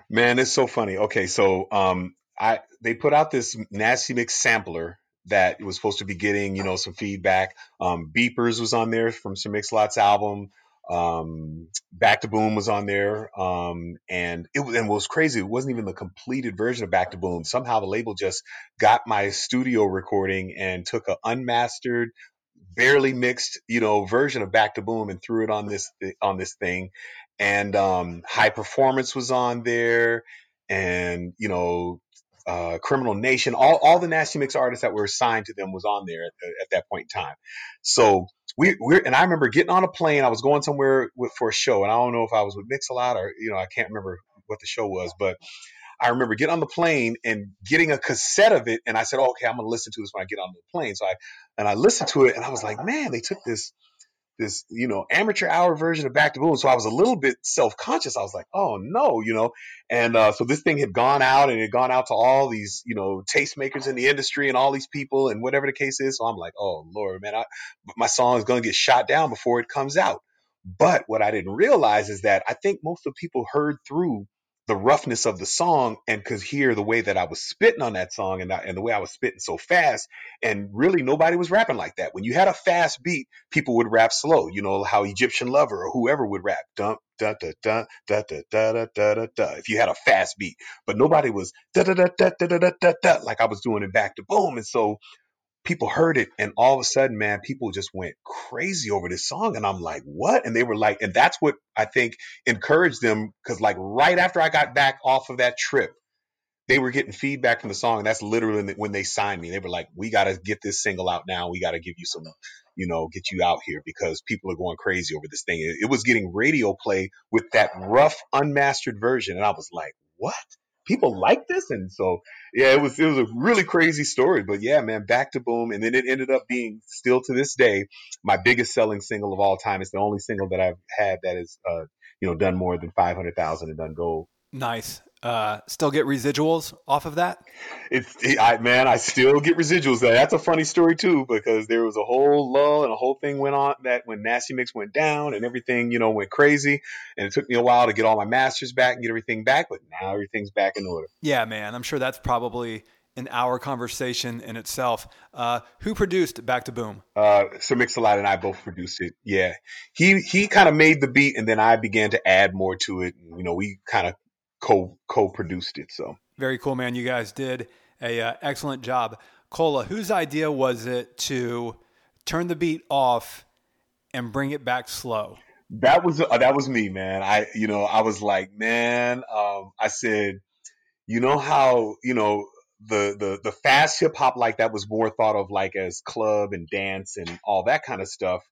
Man, it's so funny. Okay, so um, I they put out this Nasty Mix sampler that was supposed to be getting, you know, some feedback. Um, Beepers was on there from Sir Mix-a-Lot's album. Um, Back to Boom was on there, um, and it was and what was crazy. It wasn't even the completed version of Back to Boom. Somehow the label just got my studio recording and took an unmastered, barely mixed, you know, version of Back to Boom and threw it on this on this thing. And um, High Performance was on there, and you know, uh, Criminal Nation, all all the Nasty Mix artists that were assigned to them was on there at, at that point in time. So we we and I remember getting on a plane. I was going somewhere with, for a show, and I don't know if I was with Mix a Lot or you know I can't remember what the show was, but I remember getting on the plane and getting a cassette of it, and I said, oh, "Okay, I'm gonna listen to this when I get on the plane." So I and I listened to it, and I was like, "Man, they took this." This you know amateur hour version of back to boom so i was a little bit self-conscious. I was like oh no you know. And uh, so this thing had gone out and it had gone out to all these you know tastemakers in the industry and all these people and whatever the case is. So i'm like oh lord man I, my song is going to get shot down before it comes out. But what i didn't realize is that i think most of the people heard through the roughness of the song and could hear the way that I was spitting on that song and, and the way I was spitting so fast. And really, nobody was rapping like that. When you had a fast beat, people would rap slow. You know how Egyptian Lover or whoever would rap. Da da da da da da da da da da. If you had a fast beat, but nobody was da da da da da da da da like I was doing it back to boom. And so people heard it and all of a sudden man people just went crazy over this song and i'm like what? And they were like and that's what i think encouraged them because like right after i got back off of that trip they were getting feedback from the song and that's literally when they signed me. They were like we got to get this single out now. We got to give you some you know get you out here because people are going crazy over this thing. It was getting radio play with that rough unmastered version and i was like what people like this and so yeah it was it was a really crazy story but yeah man back to boom and then it ended up being still to this day my biggest selling single of all time. It's the only single that i've had that is uh you know done more than 500000 and done gold. Nice uh, still get residuals off of that? It's I man, I still get residuals. That's a funny story too because there was a whole lull and a whole thing went on that when Nasty Mix went down and everything you know went crazy, and it took me a while to get all my masters back and get everything back, but now everything's back in order. Yeah, man, I'm sure that's probably an hour conversation in itself. Uh, who produced Back to Boom? Uh, Sir Mix-a-Lot and I both produced it. Yeah, he he kind of made the beat, and then I began to add more to it. And, you know, we kind of co co produced it. So very cool, man. You guys did a uh, excellent job. Cola, whose idea was it to turn the beat off and bring it back slow? That was uh, that was me, man. I you know I was like, man. Um, I said, you know how you know the the the fast hip hop like that was more thought of like as club and dance and all that kind of stuff.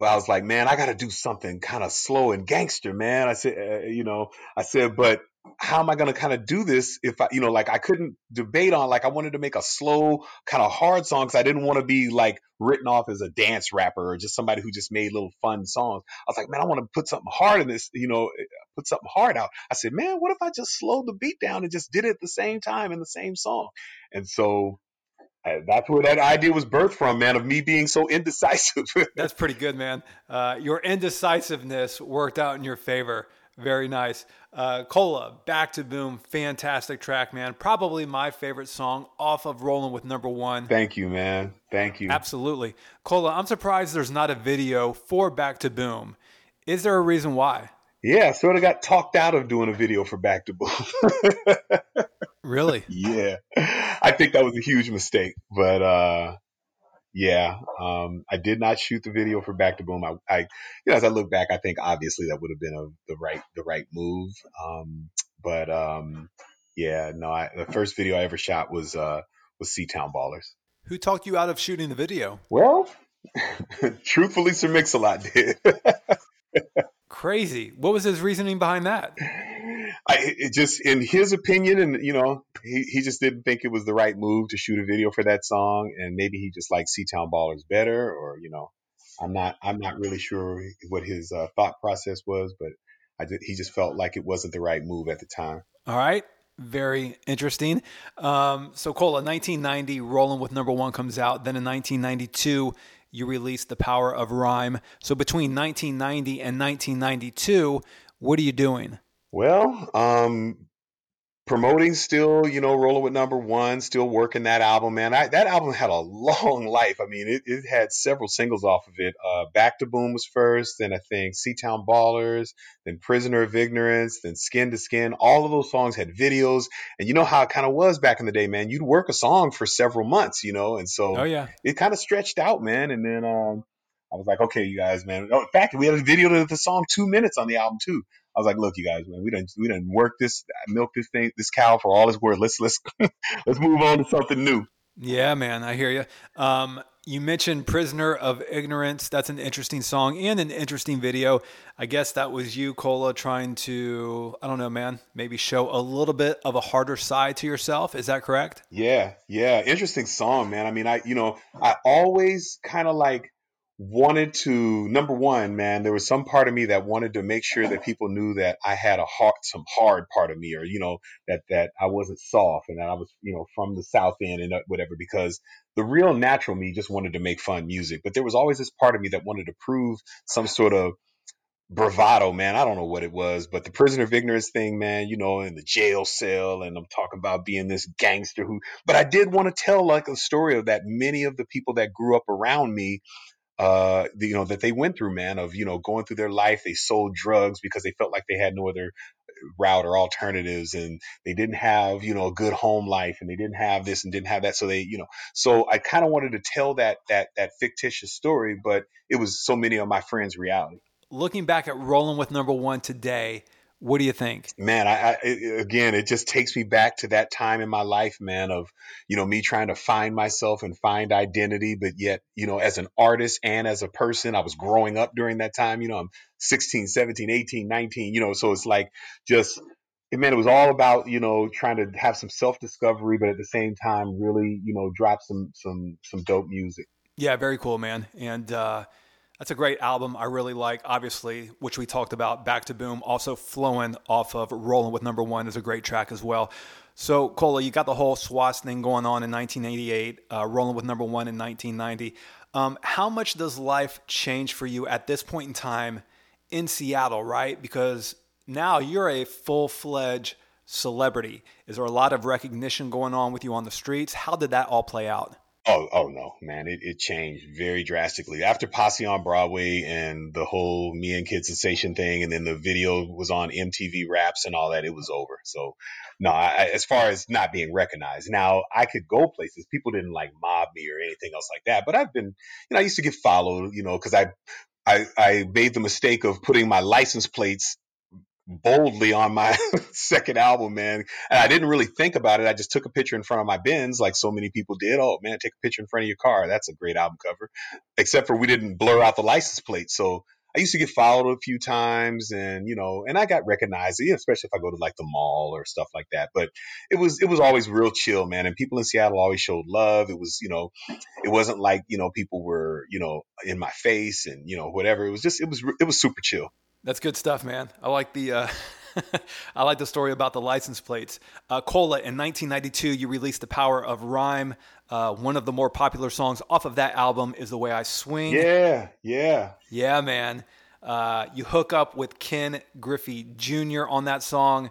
But I was like, man, I got to do something kind of slow and gangster, man. I said, uh, you know, I said, but how am I going to kind of do this if I, you know, like I couldn't debate on, like I wanted to make a slow, kind of hard song because I didn't want to be like written off as a dance rapper or just somebody who just made little fun songs. I was like, man, I want to put something hard in this, you know, put something hard out. I said, man, what if I just slowed the beat down and just did it at the same time in the same song? And so that's where that idea was birthed from, man, of me being so indecisive. that's pretty good, man. Uh, your indecisiveness worked out in your favor. Very nice. Uh, Cola, Back to Boom, fantastic track, man. Probably my favorite song off of Rolling with Number One. Thank you, man. Thank you. Absolutely. Cola, I'm surprised there's not a video for Back to Boom. Is there a reason why? Yeah, sort of got talked out of doing a video for Back to Boom. really? Yeah. I think that was a huge mistake, but uh, yeah, um, I did not shoot the video for Back to Boom. I, I, you know, as I look back, I think obviously that would have been a, the right, the right move. Um, but um, yeah, no, I, the first video I ever shot was uh, was Seatown Ballers. Who talked you out of shooting the video? Well, truthfully, Sir Mix-a-Lot did. Crazy. What was his reasoning behind that? I, it just in his opinion, and you know, he, he just didn't think it was the right move to shoot a video for that song, and maybe he just liked Seatown Ballers better, or you know, I'm not I'm not really sure what his uh, thought process was, but I did, he just felt like it wasn't the right move at the time. All right. Very interesting. Um, so, Cola, 1990, Rolling with Number One comes out. Then in 1992, you released The Power of Rhyme. So, between 1990 and 1992, what are you doing? Well, um, promoting still, you know, rolling with number one, still working that album, man. I, that album had a long life. I mean, it, it had several singles off of it. Uh, Back to Boom was first, then I think Seatown Ballers, then Prisoner of Ignorance, then Skin to Skin. All of those songs had videos. And you know how it kind of was back in the day, man. You'd work a song for several months, you know, and so oh, yeah. it kind of stretched out, man. And then um, I was like, okay, you guys, man. Oh, in fact, we had a video to the song two minutes on the album too. I was like, look, you guys, man, we didn't we didn't work this, milk this thing, this cow for all it's worth. Let's let's let's move on to something new. Yeah, man, I hear you. Um, you mentioned "Prisoner of Ignorance." That's an interesting song and an interesting video. I guess that was you, Cola, trying to I don't know, man, maybe show a little bit of a harder side to yourself. Is that correct? Yeah, yeah, interesting song, man. I mean, I you know I always kind of like wanted to number one man there was some part of me that wanted to make sure that people knew that i had a hard some hard part of me or you know that that i wasn't soft and that i was you know from the south end and uh, whatever because the real natural me just wanted to make fun music but there was always this part of me that wanted to prove some sort of bravado man. I don't know what it was but the prisoner of ignorance thing man you know in the jail cell and i'm talking about being this gangster who but i did want to tell like a story of that many of the people that grew up around me uh, you know, that they went through, man, of, you know, going through their life. They sold drugs because they felt like they had no other uh, route or alternatives and they didn't have, you know, a good home life and they didn't have this and didn't have that. So they, you know, so I kind of wanted to tell that, that, that fictitious story, but it was so many of my friends' reality. Looking back at rolling with number one today, what do you think? Man, I, I it, again, it just takes me back to that time in my life, man, of, you know, me trying to find myself and find identity, but yet, you know, as an artist and as a person, I was growing up during that time, you know, I'm 16, 17, 18, 19, you know, so it's like just man, it was all about, you know, trying to have some self-discovery, but at the same time really, you know, drop some some some dope music. Yeah, very cool, man. And uh that's a great album. I really like, obviously, which we talked about, Back to Boom, also flowing off of Rolling with Number One is a great track as well. So, Cola, you got the whole SWASS thing going on in 1988, uh, Rolling with Number One in 1990. Um, how much does life change for you at this point in time in Seattle, right? Because now you're a full fledged celebrity. Is there a lot of recognition going on with you on the streets? How did that all play out? Oh, oh no, man! It, it changed very drastically after Posse on Broadway and the whole Me and Kid Sensation thing, and then the video was on MTV Raps and all that. It was over. So, no, I, as far as not being recognized, now I could go places. People didn't like mob me or anything else like that. But I've been, you know, I used to get followed, you know, because I, I, I made the mistake of putting my license plates boldly on my second album, man. And I didn't really think about it. I just took a picture in front of my Benz, like so many people did. Oh man, take a picture in front of your car. That's a great album cover. Except for we didn't blur out the license plate. So I used to get followed a few times and, you know, and I got recognized, especially if I go to like the mall or stuff like that. But it was, it was always real chill, man. And people in Seattle always showed love. It was, you know, it wasn't like, you know, people were, you know, in my face and, you know, whatever. It was just, it was, it was super chill. That's good stuff, man. I like the uh, I like the story about the license plates. Uh, Cola, in 1992, you released "The Power of Rhyme." Uh, one of the more popular songs off of that album is "The Way I Swing." Yeah, yeah, yeah, man. Uh, you hook up with Ken Griffey Jr. on that song.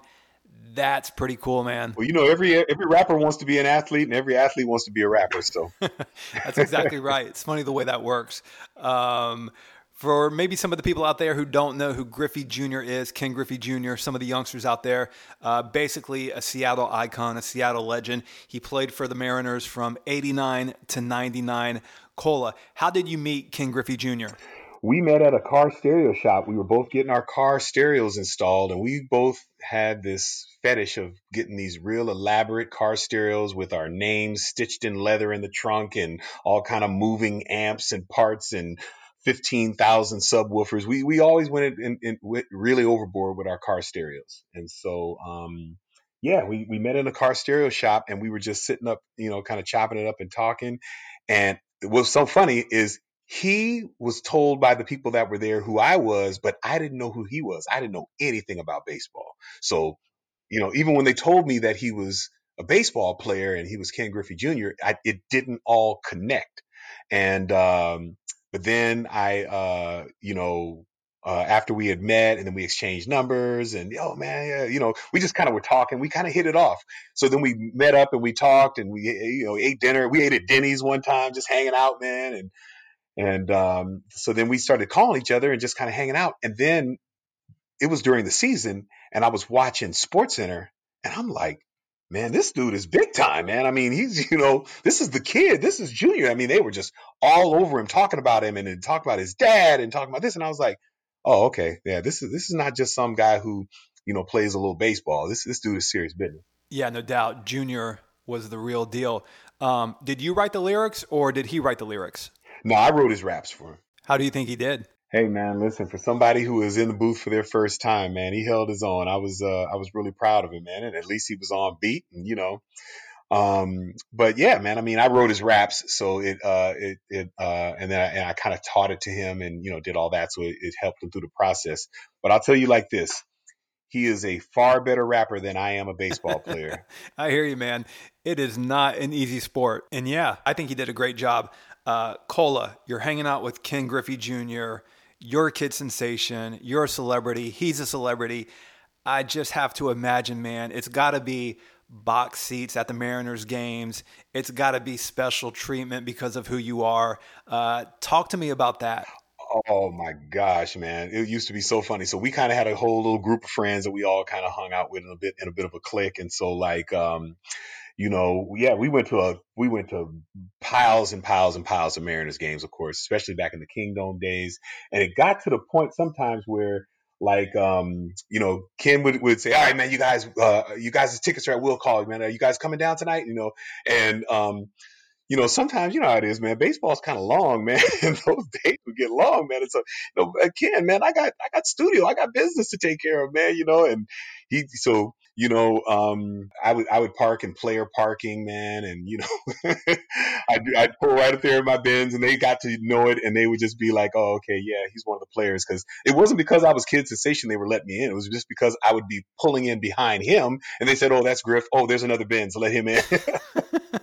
That's pretty cool, man. Well, you know, every every rapper wants to be an athlete, and every athlete wants to be a rapper. So that's exactly right. It's funny the way that works. Um, for maybe some of the people out there who don't know who Griffey Jr. is, Ken Griffey Jr., some of the youngsters out there, uh, basically a Seattle icon, a Seattle legend. He played for the Mariners from 89 to 99. Cola, how did you meet Ken Griffey Jr.? We met at a car stereo shop. We were both getting our car stereos installed, and we both had this fetish of getting these real elaborate car stereos with our names stitched in leather in the trunk and all kind of moving amps and parts and 15,000 subwoofers. We, we always went in, in, in, really overboard with our car stereos. And so, um, yeah, we, we met in a car stereo shop and we were just sitting up, you know, kind of chopping it up and talking. And what's so funny is he was told by the people that were there who I was, but I didn't know who he was. I didn't know anything about baseball. So, you know, even when they told me that he was a baseball player and he was Ken Griffey Jr., I, it didn't all connect. And um, but then I, uh, you know, uh, after we had met and then we exchanged numbers and oh man yeah, you know we just kind of were talking we kind of hit it off. So then we met up and we talked and we you know ate dinner we ate at denny's one time just hanging out man and and um, so then we started calling each other and just kind of hanging out. And then it was during the season and i was watching SportsCenter and i'm like man, this dude is big time, man. I mean, he's, you know, this is the kid. This is Junior. I mean, they were just all over him, talking about him and then talking about his dad and talking about this. And I was like, oh, okay, yeah, this is this is not just some guy who, you know, plays a little baseball. This this dude is serious business. Yeah, no doubt. Junior was the real deal. Um, did you write the lyrics or did he write the lyrics? No, I wrote his raps for him. How do you think he did? Hey man, listen, for somebody who was in the booth for their first time, man, he held his own. I was uh, I was really proud of him, man, and at least he was on beat, and you know, um, but yeah, man, I mean, I wrote his raps, so it, uh, it, it, uh, and then I, and I kind of taught it to him and, you know, did all that. So it, it helped him through the process. But I'll tell you like this. He is a far better rapper than I am a baseball player. I hear you, man. It is not an easy sport. And yeah, I think he did a great job. Uh, Cola, you're hanging out with Ken Griffey Jr., you're a kid sensation, you're a celebrity, he's a celebrity. I just have to imagine, man, it's got to be box seats at the Mariners games. It's got to be special treatment because of who you are. Uh, talk to me about that. Oh my gosh, man! It used to be so funny. So we kind of had a whole little group of friends that we all kind of hung out with in a bit in a bit of a clique, and so like, um, you know, yeah, we went to a we went to piles and piles and piles of Mariners games, of course, especially back in the Kingdome days, and it got to the point sometimes where like um, you know, Ken would, would say, All right, man, you guys uh you guys' tickets are at will call, man. Are you guys coming down tonight? You know, and um, you know, sometimes you know how it is, man. Baseball's kind of long, man. and those days would get long, man. And so, you know, Ken, man, I got I got studio, I got business to take care of, man. You know, and he so you know, um, I would I would park in player parking, man, and you know, I'd, I'd pull right up there in my Benz, and they got to know it, and they would just be like, "Oh, okay, yeah, he's one of the players." Because it wasn't because I was kid sensation they were letting me in; it was just because I would be pulling in behind him, and they said, "Oh, that's Griff. Oh, there's another Benz. Let him in."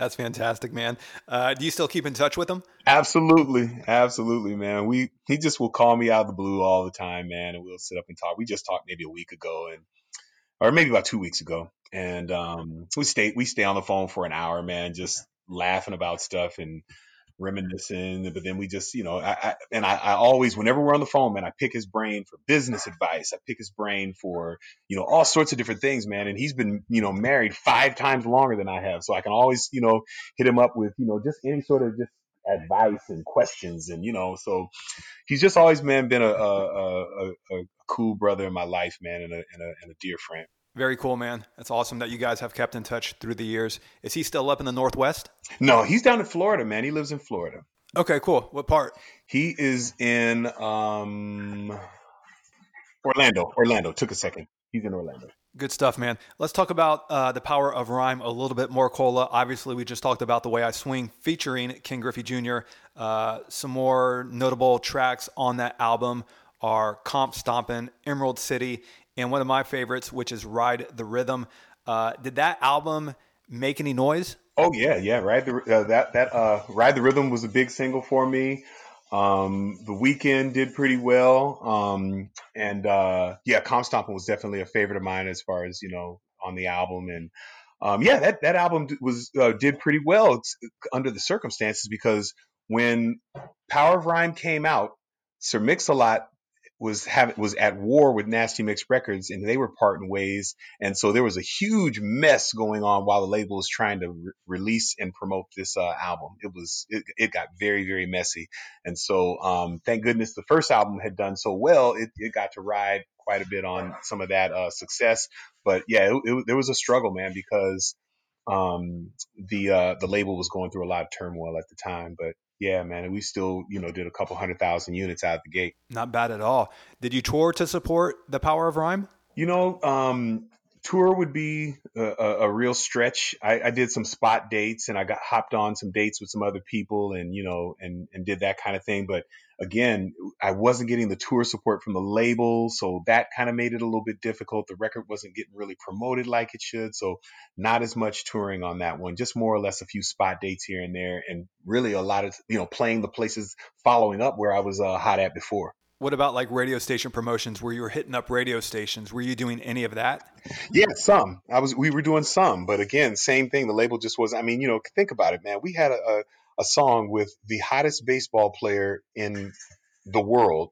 That's fantastic, man. Uh, do you still keep in touch with him? Absolutely, absolutely, man. We he just will call me out of the blue all the time, man, and we'll sit up and talk. We just talked maybe a week ago, and or maybe about two weeks ago, and um, we stay we stay on the phone for an hour, man, just laughing about stuff and reminiscing. But then we just, you know, I, I and I, I, always, whenever we're on the phone, man, I pick his brain for business advice. I pick his brain for, you know, all sorts of different things, man. And he's been, you know, married five times longer than I have, so I can always, you know, hit him up with, you know, just any sort of just advice and questions, and you know, so he's just always, man, been a a, a, a cool brother in my life, man, and a, and a, and a dear friend. Very cool, man. It's awesome that you guys have kept in touch through the years. Is he still up in the Northwest? No, he's down in Florida, man. He lives in Florida. Okay, cool. What part? He is in um, Orlando. Orlando. Took a second. He's in Orlando. Good stuff, man. Let's talk about uh, the power of rhyme a little bit more, Cola. Obviously, we just talked about the way I swing, featuring Ken Griffey Jr. Uh, some more notable tracks on that album are Comp Stompin', Emerald City, and one of my favorites, which is Ride the Rhythm. Uh, did that album make any noise? Oh yeah, yeah. Ride the uh, that that uh, Ride the Rhythm was a big single for me. Um, the weekend did pretty well, um, and uh, yeah, Comp Stompin' was definitely a favorite of mine as far as you know on the album, and um, yeah, that that album was uh, did pretty well under the circumstances because when Power of Rhyme came out, Sir Mix-a-Lot was having was at war with Nasty Mix Records, and they were parting ways, and so there was a huge mess going on while the label was trying to re- release and promote this uh, album. It was it, it got very very messy, and so um, thank goodness the first album had done so well, it, it got to ride quite a bit on some of that uh, success. But yeah, it, it, there was a struggle, man, because um, the uh, the label was going through a lot of turmoil at the time, but yeah, man, we still, you know, did a couple hundred thousand units out of the gate. Not bad at all. Did you tour to support the Power of Rhyme? You know, um, tour would be a, a, real stretch. I, I, did some spot dates and I got hopped on some dates with some other people and, you know, and, and did that kind of thing. But again, I wasn't getting the tour support from the label. So that kind of made it a little bit difficult. The record wasn't getting really promoted like it should. So not as much touring on that one, just more or less a few spot dates here and there. And really a lot of, you know, playing the places following up where I was uh, hot at before. What about like radio station promotions where you were hitting up radio stations? Were you doing any of that? Yeah, some. I was we were doing some, but again, same thing. The label just was I mean, you know, think about it, man. We had a, a, a song with the hottest baseball player in the world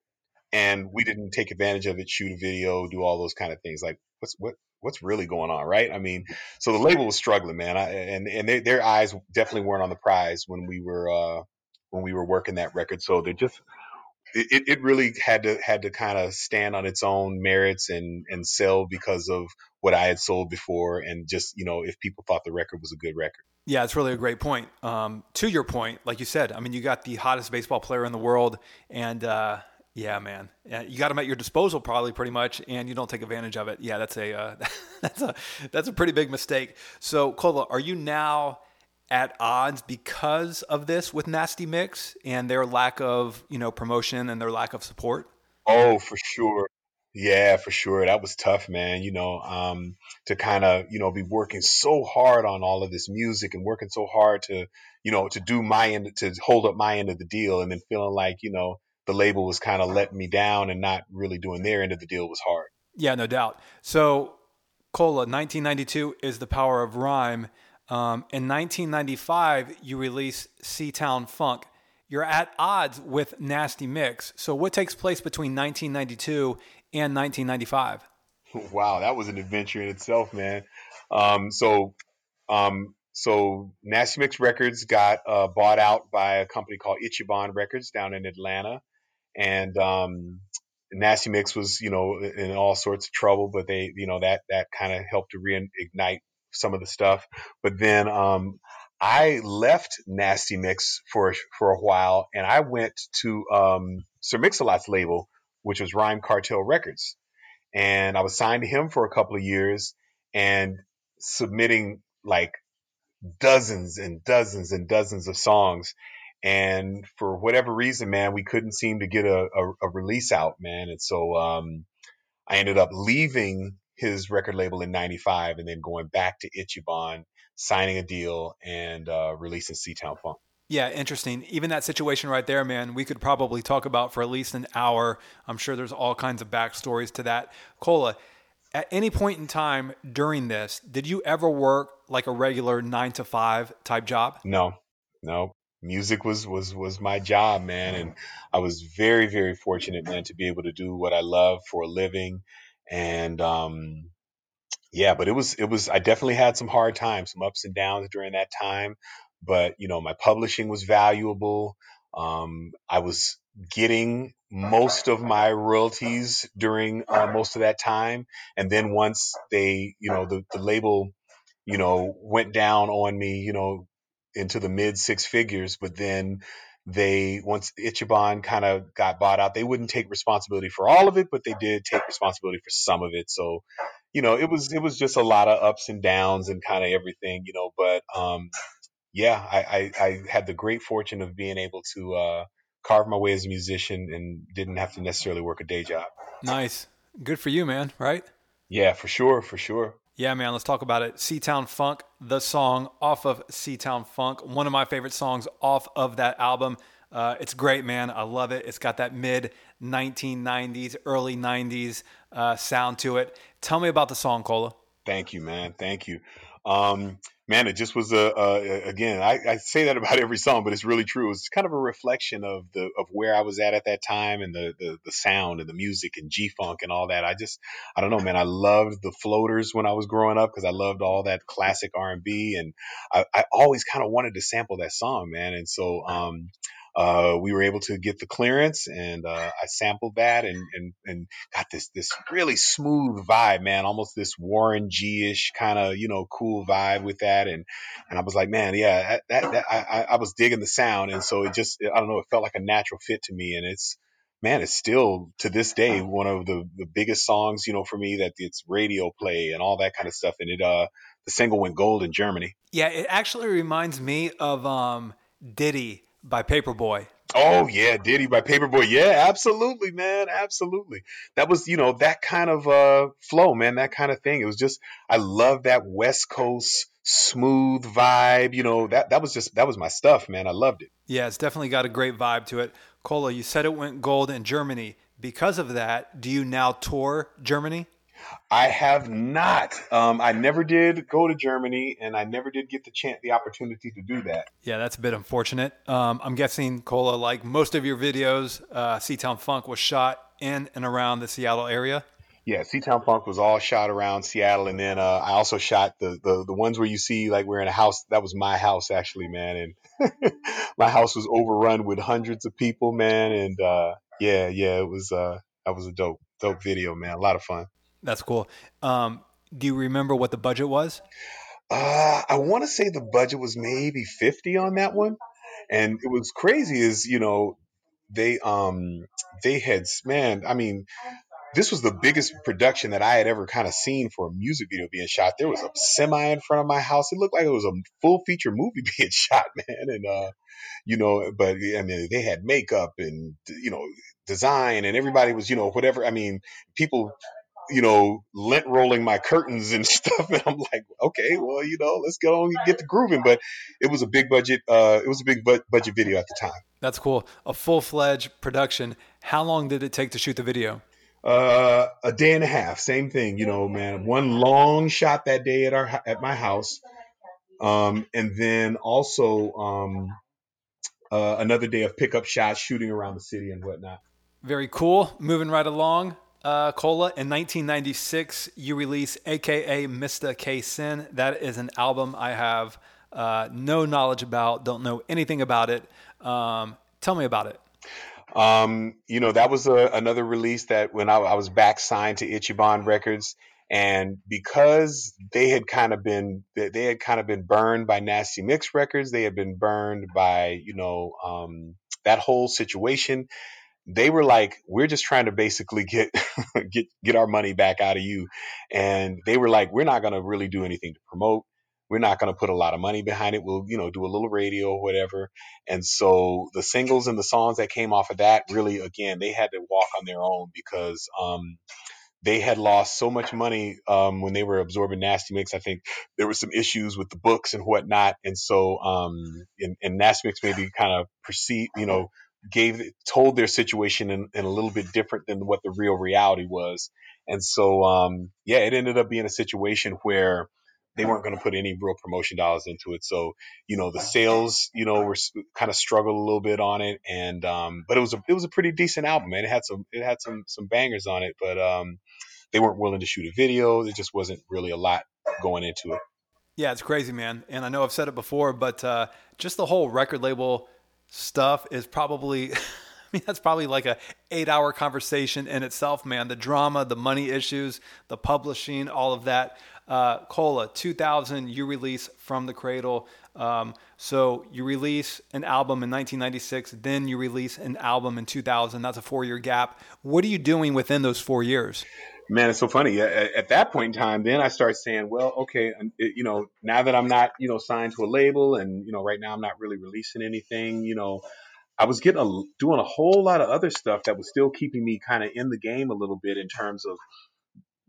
and we didn't take advantage of it, shoot a video, do all those kind of things. Like what's what what's really going on, right? I mean, so the label was struggling, man. I, and and they, their eyes definitely weren't on the prize when we were uh when we were working that record. So they're just it, it really had to had to kind of stand on its own merits and and sell because of what I had sold before and just you know if people thought the record was a good record. Yeah, it's really a great point. Um, to your point, like you said, I mean, you got the hottest baseball player in the world, and uh, yeah, man, you got him at your disposal probably pretty much, and you don't take advantage of it. Yeah, that's a uh, that's a that's a pretty big mistake. So, Cola, are you now? At odds because of this with Nasty Mix and their lack of, you know, promotion and their lack of support? Oh, for sure. Yeah, for sure. That was tough, man. You know, um, to kind of, you know, be working so hard on all of this music and working so hard to, you know, to do my end, to hold up my end of the deal and then feeling like, you know, the label was kind of letting me down and not really doing their end of the deal was hard. Yeah, no doubt. So, Cola, 1992 is the power of rhyme. Um, in 1995, you release Seatown Funk. You're at odds with Nasty Mix. So, what takes place between 1992 and 1995? Wow, that was an adventure in itself, man. Um, so, um, so Nasty Mix Records got uh, bought out by a company called Ichiban Records down in Atlanta, and um, Nasty Mix was, you know, in all sorts of trouble, but they, you know, that that kind of helped to reignite some of the stuff. But then um, I left Nasty Mix for for a while, and I went to um, Sir Mix-a-Lot's label, which was Rhyme Cartel Records, and I was signed to him for a couple of years and submitting like dozens and dozens and dozens of songs. And for whatever reason, man, we couldn't seem to get a, a, a release out, man. And so um, I ended up leaving his record label in 95 and then going back to Ichiban, signing a deal and uh, releasing Seatown Funk. Yeah, interesting. Even that situation right there, man, we could probably talk about for at least an hour. I'm sure there's all kinds of backstories to that. Cola, at any point in time during this, did you ever work like a regular nine to five type job? No, no. Music was was was my job, man, and I was very very fortunate, man, to be able to do what I love for a living and um, yeah, but it was it was I definitely had some hard times, some ups and downs during that time. But you know, my publishing was valuable. Um, I was getting most of my royalties during uh, most of that time, and then once they, you know, the the label, you know, went down on me, you know, into the mid six figures, but then they once Ichiban kind of got bought out, they wouldn't take responsibility for all of it, but they did take responsibility for some of it. So, you know, it was it was just a lot of ups and downs and kind of everything, you know. But um, yeah, I, I, I had the great fortune of being able to uh, carve my way as a musician and didn't have to necessarily work a day job. Nice, good for you, man. Right? Yeah, for sure, for sure. Yeah, man, let's talk about it. Seatown Funk, the song off of Seatown Funk, one of my favorite songs off of that album. Uh, it's great, man. I love it. It's got that mid 1990s, early 90s uh, sound to it. Tell me about the song, Cola. Thank you, man. Thank you. Um, man, it just was a, a again. I, I, say that about every song, but it's really true. It's kind of a reflection of the of where I was at at that time and the the, the sound and the music and G funk and all that. I just I don't know, man. I loved the floaters when I was growing up because I loved all that classic R and B, and I, always kind of wanted to sample that song, man. And so um, uh, we were able to get the clearance and uh, I sampled that and, and, and got this, this really smooth vibe, man, almost this Warren G ish kind of, you know, cool vibe with that. And, and I was like, man, yeah, that, that, that I, I was digging the sound. And so it just, I don't know, it felt like a natural fit to me. And it's, man, it's still to this day one of the the biggest songs, you know, for me that it's radio play and all that kind of stuff. And it uh the single went gold in Germany. Yeah, it actually reminds me of um Ditty by Paperboy. Oh yeah, Ditty by Paperboy. Yeah, absolutely, man, absolutely. That was, you know, that kind of uh flow, man, that kind of thing. It was just I love that West Coast smooth vibe, you know, that that was just that was my stuff, man. I loved it. Yeah, it's definitely got a great vibe to it. Cola, you said it went gold in Germany. Because of that, do you now tour Germany? I have not. Um, I never did go to Germany, and I never did get the chance, the opportunity to do that. Yeah, that's a bit unfortunate. Um, I'm guessing, Cola, like most of your videos, uh, Seatown Funk was shot in and around the Seattle area. Yeah, Seatown Funk was all shot around Seattle, and then uh, I also shot the, the the ones where you see like we're in a house. That was my house actually, man, and my house was overrun with hundreds of people, man, and uh, yeah, yeah, it was uh, that was a dope dope video, man, a lot of fun. That's cool. Um, do you remember what the budget was? Uh, I want to say the budget was maybe 50 on that one. And it was crazy is, you know, they um they had man, I mean, this was the biggest production that I had ever kind of seen for a music video being shot. There was a semi in front of my house. It looked like it was a full feature movie being shot, man. And uh, you know, but I mean, they had makeup and you know, design, and everybody was, you know, whatever. I mean, people you know, lint rolling my curtains and stuff. And I'm like, okay, well, you know, let's go and get the grooving. But it was a big budget. Uh, it was a big bu- budget video at the time. That's cool. A full fledged production. How long did it take to shoot the video? Uh, a day and a half. Same thing, you know, man. One long shot that day at our at my house, um, and then also um, uh, another day of pickup shots, shooting around the city and whatnot. Very cool. Moving right along uh, Cola, in 1996, you release AKA Mr. K Sin. That is an album I have uh, no knowledge about, don't know anything about it. Um, tell me about it. Um, you know, that was a, another release that when I, I, was back signed to Ichiban Records, and because they had kind of been they had kind of been burned by Nasty Mix Records, they had been burned by you know um, that whole situation they were like, we're just trying to basically get get get our money back out of you. And they were like, we're not gonna really do anything to promote. We're not gonna put a lot of money behind it. We'll, you know, do a little radio or whatever. And so the singles and the songs that came off of that really again, they had to walk on their own because um they had lost so much money um, when they were absorbing Nasty Mix. I think there were some issues with the books and whatnot, and so um, and, and Nasty Mix maybe kind of perceived, you know, gave told their situation in, in, a little bit different than what the real reality was. And so um, yeah it ended up being a situation where they weren't going to put any real promotion dollars into it. So you know the sales you know were kind of struggled a little bit on it. And um, but it was a it was a pretty decent album and it had some it had some some bangers on it but um, they weren't willing to shoot a video. There just wasn't really a lot going into it. Yeah it's crazy man. And i know i've said it before but uh, just the whole record label stuff is probably I mean that's probably like a 8-hour conversation in itself, man. The drama, the money issues, the publishing, all of that. Uh, Cola, 2000, you release From the Cradle. Um, so you release an album in 1996, then you release an album in 2000. That's a four-year gap. What are you doing within those four years? Man, it's so funny. At, at, that point in time, then I start saying, well, okay, you know, now that I'm not, you know, signed to a label, and you know, right now I'm not really releasing anything, you know, I was getting a, doing a whole lot of other stuff that was still keeping me kind of in the game a little bit in terms of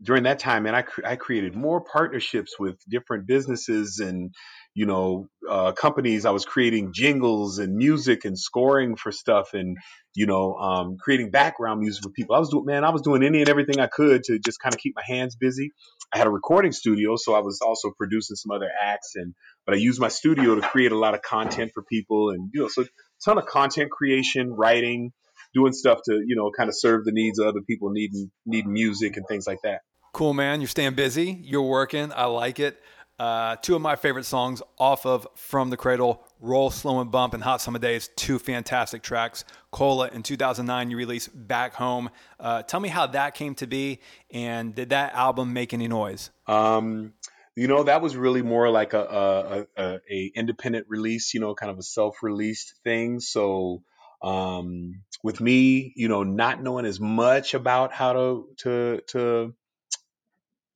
during that time, and I, I created more partnerships with different businesses and you know, uh, companies. I was creating jingles and music and scoring for stuff and, you know, um, creating background music for people. I was doing, man, I was doing any and everything I could to just kind of keep my hands busy. I had a recording studio, so I was also producing some other acts and, but I used my studio to create a lot of content for people and, you know, so a ton of content creation, writing, doing stuff to, you know, kind of serve the needs of other people needing, needing music and things like that. Cool, man. You're staying busy. You're working. I like it. Uh, two of my favorite songs off of From the Cradle, Roll, Slow, and Bump, and Hot Summer Days. Two fantastic tracks. Cola in 2009, you released Back Home. Uh, tell me how that came to be, and did that album make any noise? Um, you know, that was really more like a, a, a, a independent release. You know, kind of a self-released thing. So Um, with me, you know, not knowing as much about how to to to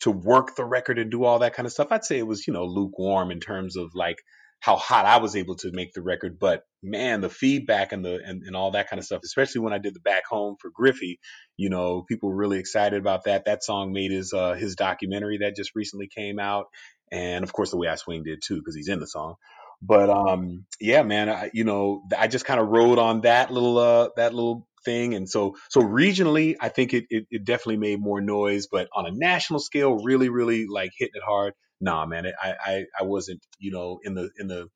to work the record and do all that kind of stuff, I'd say it was, you know, lukewarm in terms of like how hot I was able to make the record. But man, the feedback and the and, and all that kind of stuff, especially when I did the back home for Griffey, you know, people were really excited about that. That song made his uh his documentary that just recently came out. And of course the way I swing did too, because he's in the song. But um yeah, man, I, you know, I just kind of rode on that little uh that little thing. And so, so regionally, I think it, it, it, definitely made more noise, but on a national scale, really, really like hitting it hard. Nah, man, I, I, I wasn't, you know, in the, in the,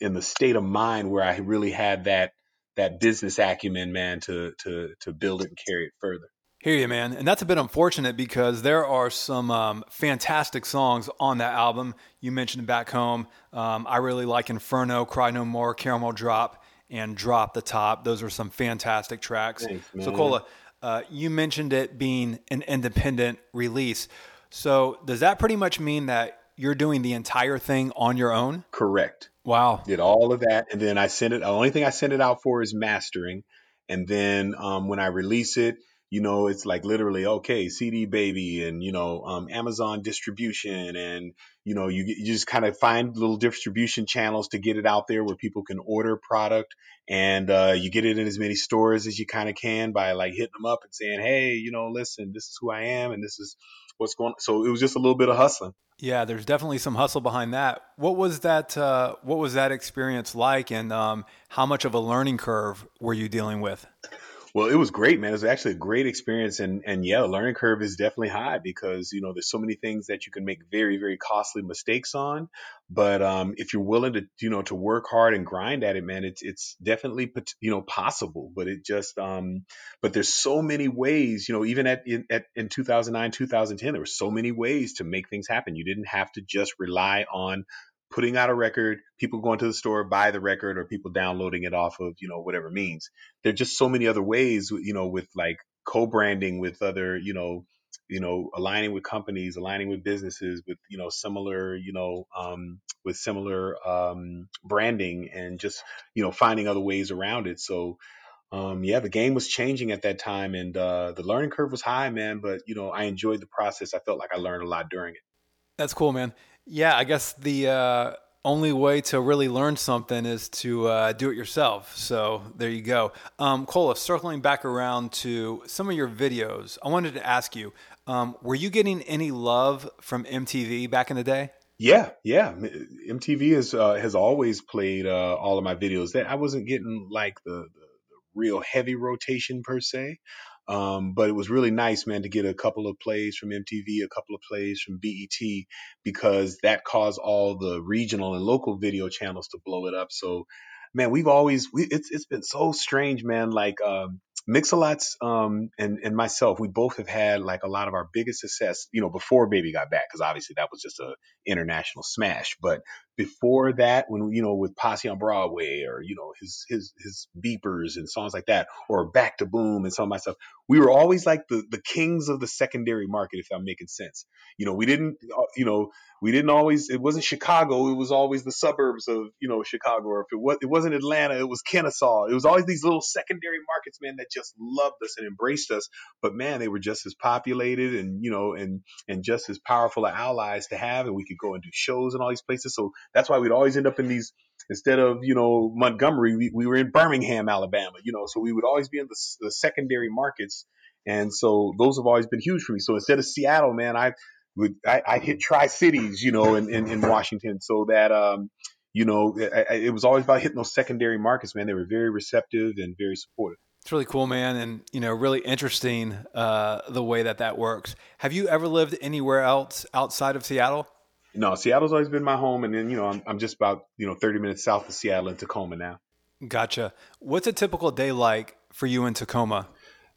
in the state of mind where I really had that, that business acumen, man, to, to, to build it and carry it further. Hear you, man. And that's a bit unfortunate because there are some um, fantastic songs on that album. You mentioned Back Home. Um, I really like Inferno, Cry No More, Caramel Drop and Drop the Top. Those are some fantastic tracks. Thanks, so, Cola, uh, you mentioned it being an independent release. So, does that pretty much mean that you're doing the entire thing on your own? Correct. Wow. Did all of that. And then I sent it, the only thing I sent it out for is mastering. And then um, when I release it, you know, it's like literally, okay, CD baby and, you know, um, Amazon distribution. And, you know, you, you just kind of find little distribution channels to get it out there where people can order product and uh, you get it in as many stores as you kind of can by like hitting them up and saying, hey, you know, listen, this is who I am and this is what's going on. So it was just a little bit of hustling. Yeah, there's definitely some hustle behind that. What was that? Uh, what was that experience like, and um, how much of a learning curve were you dealing with? Well, it was great, man. It was actually a great experience, and and yeah, the learning curve is definitely high because you know there's so many things that you can make very very costly mistakes on. But um, if you're willing to you know to work hard and grind at it, man, it's it's definitely you know possible. But it just um, but there's so many ways, you know, even at in, at in 2009 2010, there were so many ways to make things happen. You didn't have to just rely on putting out a record, people going to the store, buy the record, or people downloading it off of, you know, whatever means. There are just so many other ways, you know, with like co-branding with other, you know, you know, aligning with companies, aligning with businesses with, you know, similar, you know, um, with similar um, branding and just, you know, finding other ways around it. So, um, yeah, the game was changing at that time and uh, the learning curve was high, man. But, you know, I enjoyed the process. I felt like I learned a lot during it. That's cool, man. Yeah, I guess the uh, only way to really learn something is to uh, do it yourself. So there you go. Um, Kola, circling back around to some of your videos, I wanted to ask you um, were you getting any love from MTV back in the day? Yeah, yeah. MTV has uh, has always played uh, all of my videos. I wasn't getting like the, the real heavy rotation per se, um, but it was really nice, man, to get a couple of plays from MTV, a couple of plays from BET, because that caused all the regional and local video channels to blow it up. So, man, we've always we, it's it's been so strange, man. Like um, Mix-a-Lots um, and and myself, we both have had like a lot of our biggest success, you know, before Baby Got Back, because obviously that was just a international smash. But before that, when you know, with Posse on Broadway, or you know, his his his beepers and songs like that, or Back to Boom and some of my stuff, we were always like the the kings of the secondary market, if I'm making sense. You know, we didn't, uh, you know, we didn't always. It wasn't Chicago. It was always the suburbs of you know Chicago. Or if it was, it wasn't Atlanta. It was Kennesaw. It was always these little secondary markets, man, that just loved us and embraced us. But man, they were just as populated and you know and and just as powerful allies to have. And we could go and do shows in all these places. So that's why we'd always end up in these instead of you know Montgomery, we, we were in Birmingham, Alabama. You know, so we would always be in the, the secondary markets. And so those have always been huge for me. So instead of Seattle, man, I would I, I hit Tri Cities, you know, in, in, in, Washington, so that um, you know, it, it was always about hitting those secondary markets, man. They were very receptive and very supportive. It's really cool, man, and you know, really interesting uh, the way that that works. Have you ever lived anywhere else outside of Seattle? No, Seattle's always been my home, and then you know, I'm, I'm just about you know 30 minutes south of Seattle in Tacoma now. Gotcha. What's a typical day like for you in Tacoma?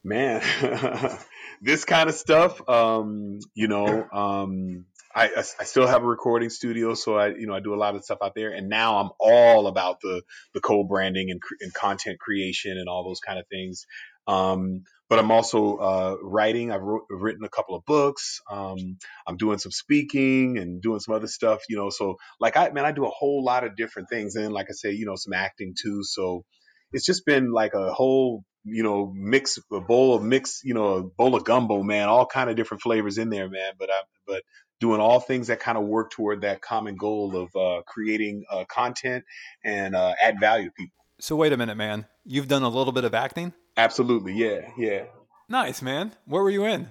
Man, this kind of stuff, um, you know, um, I, I still have a recording studio, so I you know I do a lot of stuff out there, and now I'm all about the the co-branding and, and content creation and all those kind of things. Um, but I'm also uh, writing. I've wrote, written a couple of books. Um, I'm doing some speaking and doing some other stuff. You know, so like I man, I do a whole lot of different things, and like I say, you know, some acting too. So it's just been like a whole you know mix a bowl of mix you know a bowl of gumbo man all kind of different flavors in there man but I but doing all things that kind of work toward that common goal of uh, creating uh, content and uh, add value to people. So wait a minute, man. You've done a little bit of acting. Absolutely, yeah, yeah. Nice, man. Where were you in?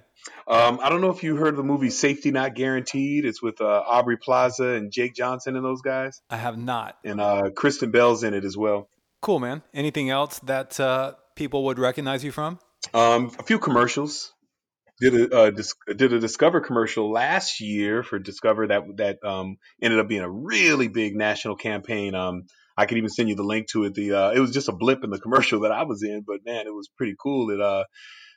Um, I don't know if you heard of the movie Safety Not Guaranteed. It's with uh, Aubrey Plaza and Jake Johnson and those guys. I have not. And uh, Kristen Bell's in it as well. Cool, man. Anything else that uh, people would recognize you from? Um, a few commercials did a uh, dis- did a Discover commercial last year for Discover that that um, ended up being a really big national campaign. Um, I could even send you the link to it. The uh, it was just a blip in the commercial that I was in, but man, it was pretty cool. that uh,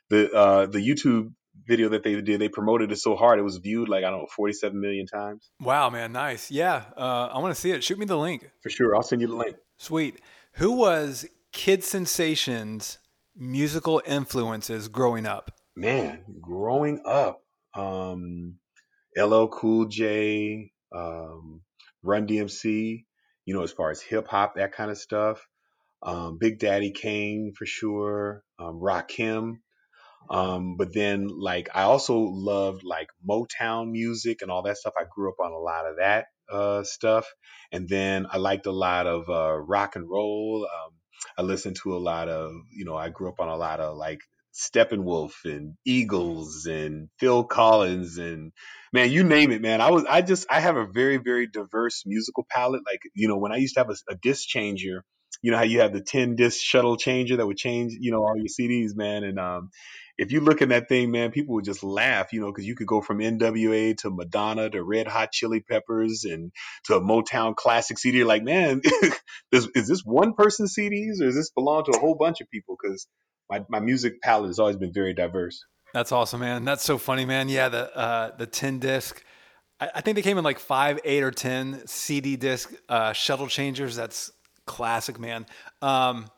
the uh, the YouTube video that they did, they promoted it so hard it was viewed like I don't know, 47 million times. Wow, man, nice. Yeah, uh, I want to see it. Shoot me the link for sure. I'll send you the link. Sweet. Who was Kid Sensation's musical influences growing up? man, growing up, um, LL Cool J, um, Run DMC, you know, as far as hip hop, that kind of stuff. Um, Big Daddy Kane for sure, um, Rakim. Um, but then like I also loved like Motown music and all that stuff. I grew up on a lot of that uh, stuff, and then I liked a lot of uh, rock and roll. Um, I listened to a lot of, you know, I grew up on a lot of like Steppenwolf and Eagles and Phil Collins and man, you name it, man. I was I just I have a very very diverse musical palette. Like you know when I used to have a, a disc changer, you know how you have the ten disc shuttle changer that would change you know all your CDs, man. And um, if you look in that thing, man, people would just laugh, you know, because you could go from NWA to Madonna to Red Hot Chili Peppers and to a Motown classic CD. You're Like, man, is, is this one person CDs or does this belong to a whole bunch of people? Because my, my music palette has always been very diverse. That's awesome, man. That's so funny, man. Yeah, the uh, the tin disc. I, I, think they came in like five, eight, or ten CD disc uh, shuttle changers. That's classic, man. Um,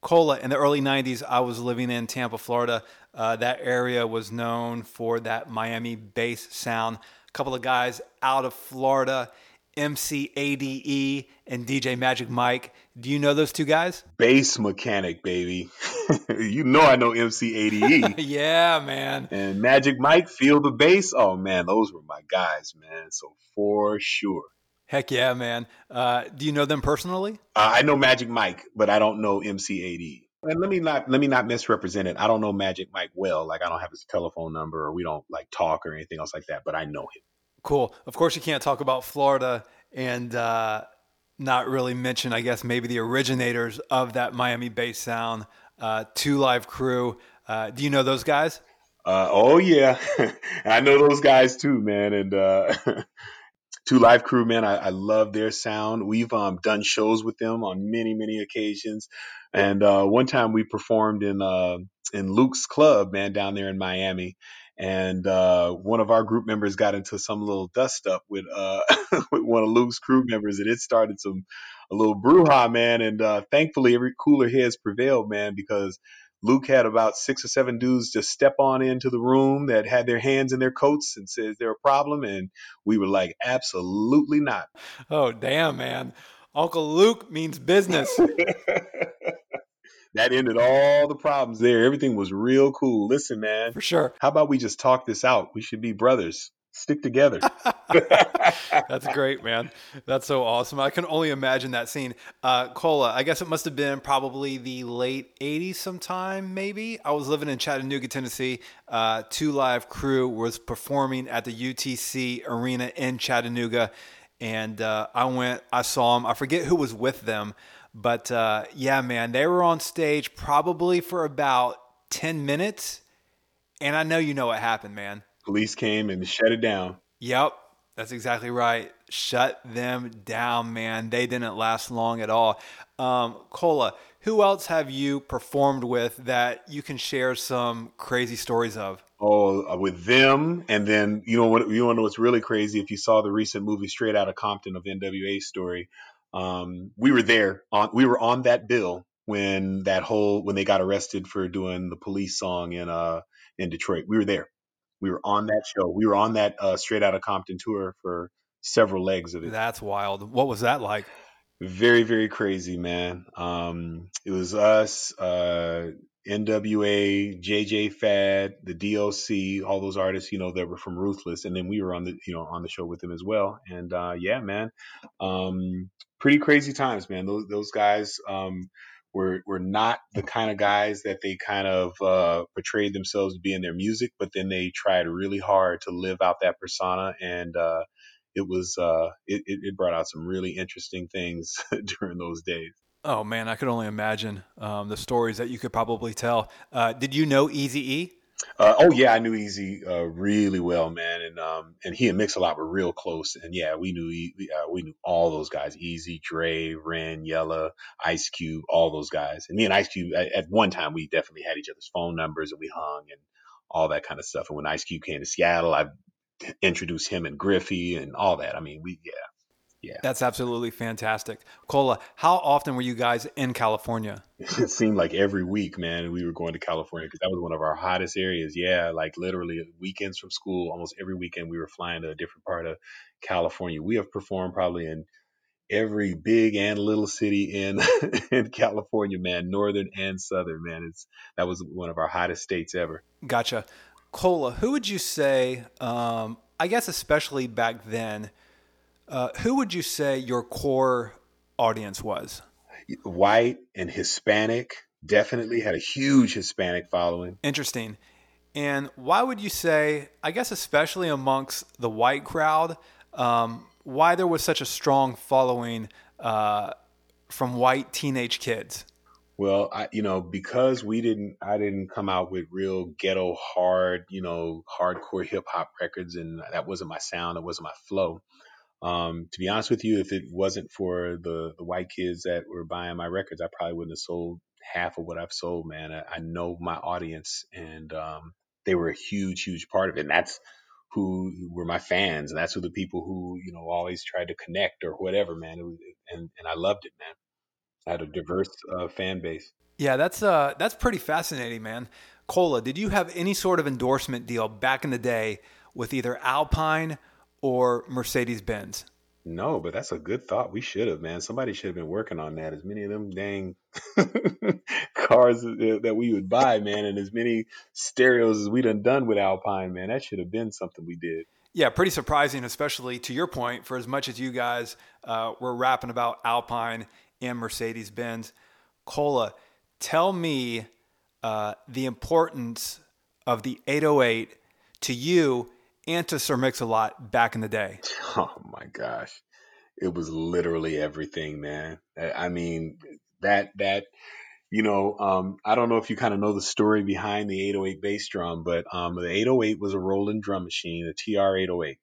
Kola in the early '90s, I was living in Tampa, Florida. Uh, that area was known for that Miami bass sound. A couple of guys out of Florida MC ADE and DJ Magic Mike. Do you know those two guys? Bass mechanic, baby. you know I know MC ADE. yeah, man. And Magic Mike, feel the bass. Oh man, those were my guys, man. So for sure. Heck yeah, man. Uh, do you know them personally? Uh, I know Magic Mike, but I don't know MC ADE. And let me not let me not misrepresent it. I don't know Magic Mike well. Like I don't have his telephone number, or we don't like talk or anything else like that. But I know him. Cool. Of course, you can't talk about Florida and uh, not really mention, I guess, maybe the originators of that Miami bass sound, uh, 2 Live Crew. Uh, do you know those guys? Uh, oh yeah, I know those guys too, man. And uh, 2 Live Crew, man, I, I love their sound. We've um, done shows with them on many, many occasions. And uh, one time we performed in in Luke's club, man, down there in Miami and uh, one of our group members got into some little dust up with uh, with one of Luke's crew members, and it started some a little brouhaha, man. And uh, thankfully, every cooler heads prevailed, man, because Luke had about six or seven dudes just step on into the room that had their hands in their coats and said, "Is there a problem?" And we were like, "Absolutely not." Oh, damn, man! Uncle Luke means business. that ended all the problems there. Everything was real cool. Listen, man. For sure. How about we just talk this out? We should be brothers. Stick together. That's great, man. That's so awesome. I can only imagine that scene. Uh, Kola, I guess it must have been probably the late 80s sometime, maybe. I was living in Chattanooga, Tennessee. Uh, 2 Live Crew was performing at the UTC Arena in Chattanooga. And uh, I went, I saw them. I forget who was with them. But uh, yeah, man, they were on stage probably for about 10 minutes. And I know you know what happened, man. Police came and shut it down. Yep, that's exactly right. Shut them down, man. They didn't last long at all. Um, Kola, who else have you performed with that you can share some crazy stories of? Oh, uh, with them, and then you know what? You want to know what's really crazy? If you saw the recent movie Straight Outta Compton of NWA story, um, we were there on we were on that bill when that whole when they got arrested for doing the police song in uh in Detroit. We were there. We were on that show. We were on that uh, straight out of Compton tour for several legs of it. That's wild. What was that like? Very, very crazy, man. Um, it was us, uh, NWA, JJ Fad, the DOC, all those artists, you know, that were from Ruthless, and then we were on the, you know, on the show with them as well. And uh, yeah, man, um, pretty crazy times, man. Those those guys um, were were not the kind of guys that they kind of uh, portrayed themselves to be in their music, but then they tried really hard to live out that persona and. Uh, it was uh, it, it brought out some really interesting things during those days. Oh man, I could only imagine um, the stories that you could probably tell. Uh, did you know Easy E? Uh, oh yeah, I knew Eazy uh, really well, man, and um, and he and Mix-a-Lot were real close, and yeah, we knew uh, we knew all those guys: Eazy, Dre, Ren, Yella, Ice Cube, all those guys. And me and Ice Cube at, at one time we definitely had each other's phone numbers, and we hung and all that kind of stuff. And when Ice Cube came to Seattle, I introduced him and Griffey and all that. I mean, we yeah, yeah. That's absolutely fantastic. Kola, how often were you guys in California? It seemed like every week, man. We were going to California because that was one of our hottest areas. Yeah, like literally weekends from school, almost every weekend we were flying to a different part of California. We have performed probably in every big and little city in in California, man, northern and southern, man. It's that was one of our hottest states ever. Gotcha. Kola, who would you say, um, I guess especially back then, uh, who would you say your core audience was? White and Hispanic, definitely had a huge Hispanic following. Interesting. And why would you say, I guess especially amongst the white crowd, um, why there was such a strong following uh, from white teenage kids? Well, I, you know, because we didn't, I didn't come out with real ghetto hard, you know, hardcore hip hop records, and that wasn't my sound, it wasn't my flow. Um, to be honest with you, if it wasn't for the the white kids that were buying my records, I probably wouldn't have sold half of what I've sold, man. I, I know my audience, and um, they were a huge, huge part of it. And that's who were my fans, and that's who the people who you know always tried to connect or whatever, man. Was, and and I loved it, man I had a diverse uh, fan base. Yeah, that's uh, that's pretty fascinating, man. Kola, did you have any sort of endorsement deal back in the day with either Alpine or Mercedes Benz? No, but that's a good thought. We should have, man. Somebody should have been working on that. As many of them dang cars that we would buy, man, and as many stereos as we done done with Alpine, man. That should have been something we did. Yeah, pretty surprising, especially to your point. For as much as you guys uh, were rapping about Alpine and Mercedes Benz. Kola, tell me uh, the importance of the 808 to you and to Sir Mix-a-Lot back in the day. Oh my gosh. It was literally everything, man. I mean, that, that, you know, um, I don't know if you kind of know the story behind the 808 bass drum, but um, the 808 was a Roland drum machine, a TR 808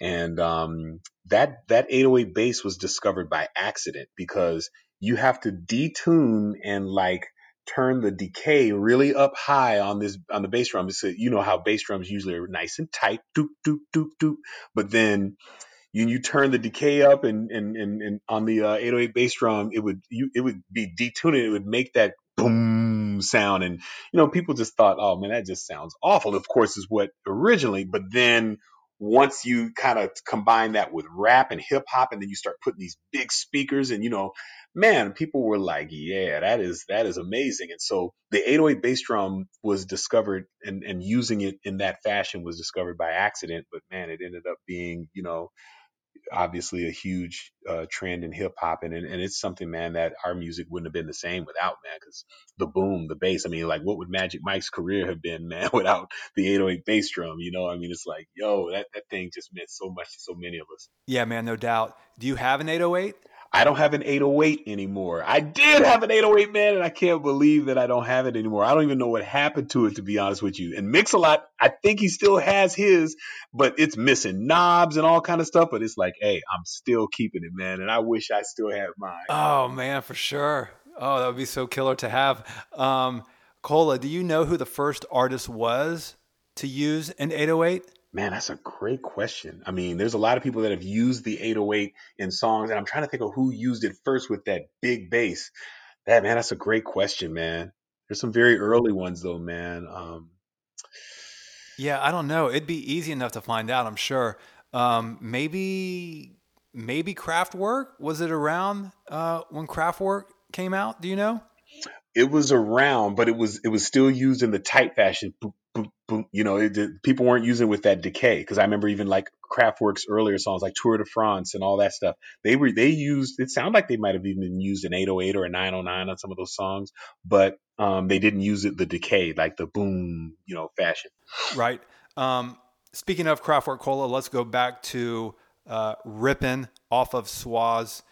and um, that that 808 bass was discovered by accident because you have to detune and like turn the decay really up high on this on the bass drum. So you know how bass drums usually are nice and tight, doop doop doop doop. But then you you turn the decay up and and and, and on the uh, 808 bass drum, it would you it would be detuned. It would make that boom sound, and you know people just thought, oh man, that just sounds awful. Of course, is what originally, but then once you kind of combine that with rap and hip hop and then you start putting these big speakers and you know man people were like yeah that is that is amazing and so the 808 bass drum was discovered and, and using it in that fashion was discovered by accident but man it ended up being you know obviously a huge uh, trend in hip hop, and, and it's something, man, that our music wouldn't have been the same without, man, because the boom, the bass. I mean, like, what would Magic Mike's career have been, man, without the 808 bass drum? You know, I mean, it's like, yo, that that thing just meant so much to so many of us. Yeah, man, no doubt. Do you have an 808? I don't have an 808 anymore. I did have an 808, man, and I can't believe that I don't have it anymore. I don't even know what happened to it, to be honest with you. And Mix-a-Lot, I think he still has his, but it's missing knobs and all kind of stuff. But it's like, hey, I'm still keeping it, man, and I wish I still had mine. Oh man, for sure. Oh, that would be so killer to have. Um, Cola, do you know who the first artist was to use an 808? Man, that's a great question. I mean, there's a lot of people that have used the 808 in songs, and I'm trying to think of who used it first with that big bass. That man, that's a great question, man. There's some very early ones though, man. Um, yeah, I don't know. It'd be easy enough to find out, I'm sure. Um, maybe maybe Kraftwerk. Was it around uh, when Kraftwerk came out? Do you know? It was around, but it was it was still used in the tight fashion. You know, it, people weren't using it with that decay because I remember even like Kraftwerk's earlier songs like Tour de France and all that stuff. They were they used it sounded like they might have even used an 808 or a 909 on some of those songs, but um, they didn't use it the decay like the boom, you know, fashion. Right. Um, speaking of Kraftwerk Kola, let's go back to uh, "Rippin'" off of Swass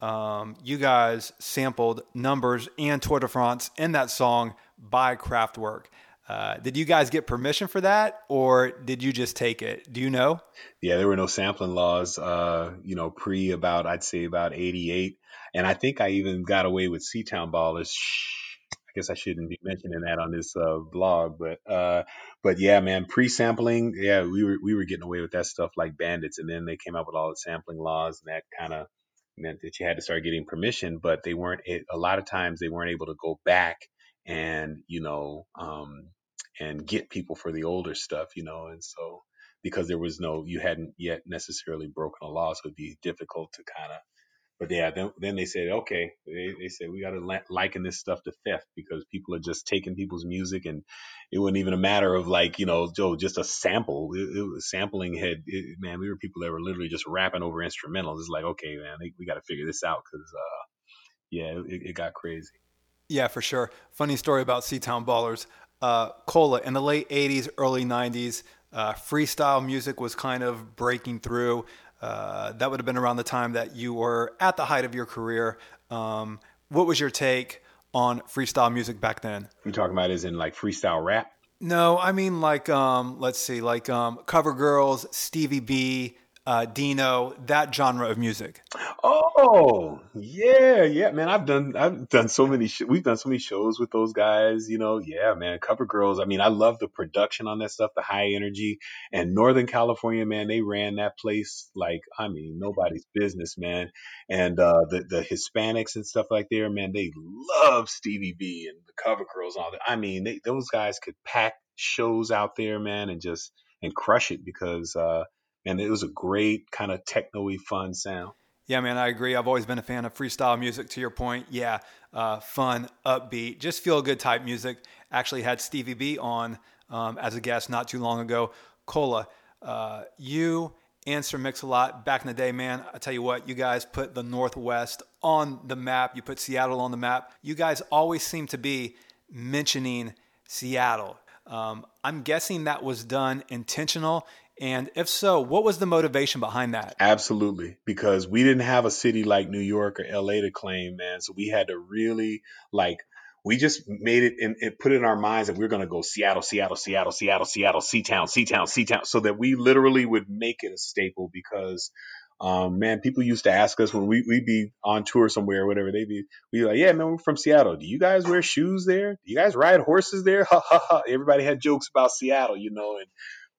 um, you guys sampled numbers and Tour de France in that song by Kraftwerk. Uh, did you guys get permission for that, or did you just take it? Do you know? Yeah, there were no sampling laws. Uh, you know, pre about I'd say about '88, and I think I even got away with Seatown Ballers. I guess I shouldn't be mentioning that on this uh, blog, but uh, but yeah, man, pre-sampling, yeah, we were we were getting away with that stuff like bandits, and then they came up with all the sampling laws, and that kind of meant that you had to start getting permission, but they weren't, a lot of times they weren't able to go back and, you know, um, and get people for the older stuff, you know, and so because there was no, you hadn't yet necessarily broken a law, so it'd be difficult to kind of but yeah, then, then they said, okay, they, they said we got to liken this stuff to theft because people are just taking people's music and it wasn't even a matter of like, you know, Joe, just a sample. It, it was sampling had, it, man, we were people that were literally just rapping over instrumentals. It's like, okay, man, they, we got to figure this out because, uh, yeah, it, it, got crazy. Yeah, for sure. Funny story about Seatown Ballers. Uh, Kola in the late 80s, early 90s, uh, freestyle music was kind of breaking through. Uh, that would have been around the time that you were at the height of your career. Um, what was your take on freestyle music back then? You talking about is in like freestyle rap? No, I mean like um, let's see, like um, Cover Girls, Stevie B, uh, Dino, that genre of music. Oh yeah, yeah, man. I've done I've done so many. Sh- we've done so many shows with those guys. You know, yeah, man. Cover Girls. I mean, I love the production on that stuff, the high energy. And Northern California, man, they ran that place like I mean nobody's business, man. And uh, the the Hispanics and stuff like there, man, they love Stevie B and the Cover Girls and all that. I mean, they, those guys could pack shows out there, man, and just and crush it because. uh and it was a great kind of techno-y fun sound. Yeah, man, I agree. I've always been a fan of freestyle music. To your point, yeah, uh, fun, upbeat, just feel good type music. Actually, had Stevie B on um, as a guest not too long ago. Kola, uh, you and Sir Mix-a-Lot back in the day, man. I tell you what, you guys put the Northwest on the map. You put Seattle on the map. You guys always seem to be mentioning Seattle. Um, I'm guessing that was done intentional and if so, what was the motivation behind that? Absolutely, because we didn't have a city like New York or LA to claim, man. So we had to really like we just made it and it put it in our minds that we are going to go Seattle, Seattle, Seattle, Seattle, Seattle, C-town, C-town, C-town, so that we literally would make it a staple because um, man, people used to ask us when we, we'd be on tour somewhere or whatever, they'd be, be like, yeah, man, we're from Seattle. Do you guys wear shoes there? Do you guys ride horses there? Ha ha ha. Everybody had jokes about Seattle, you know, and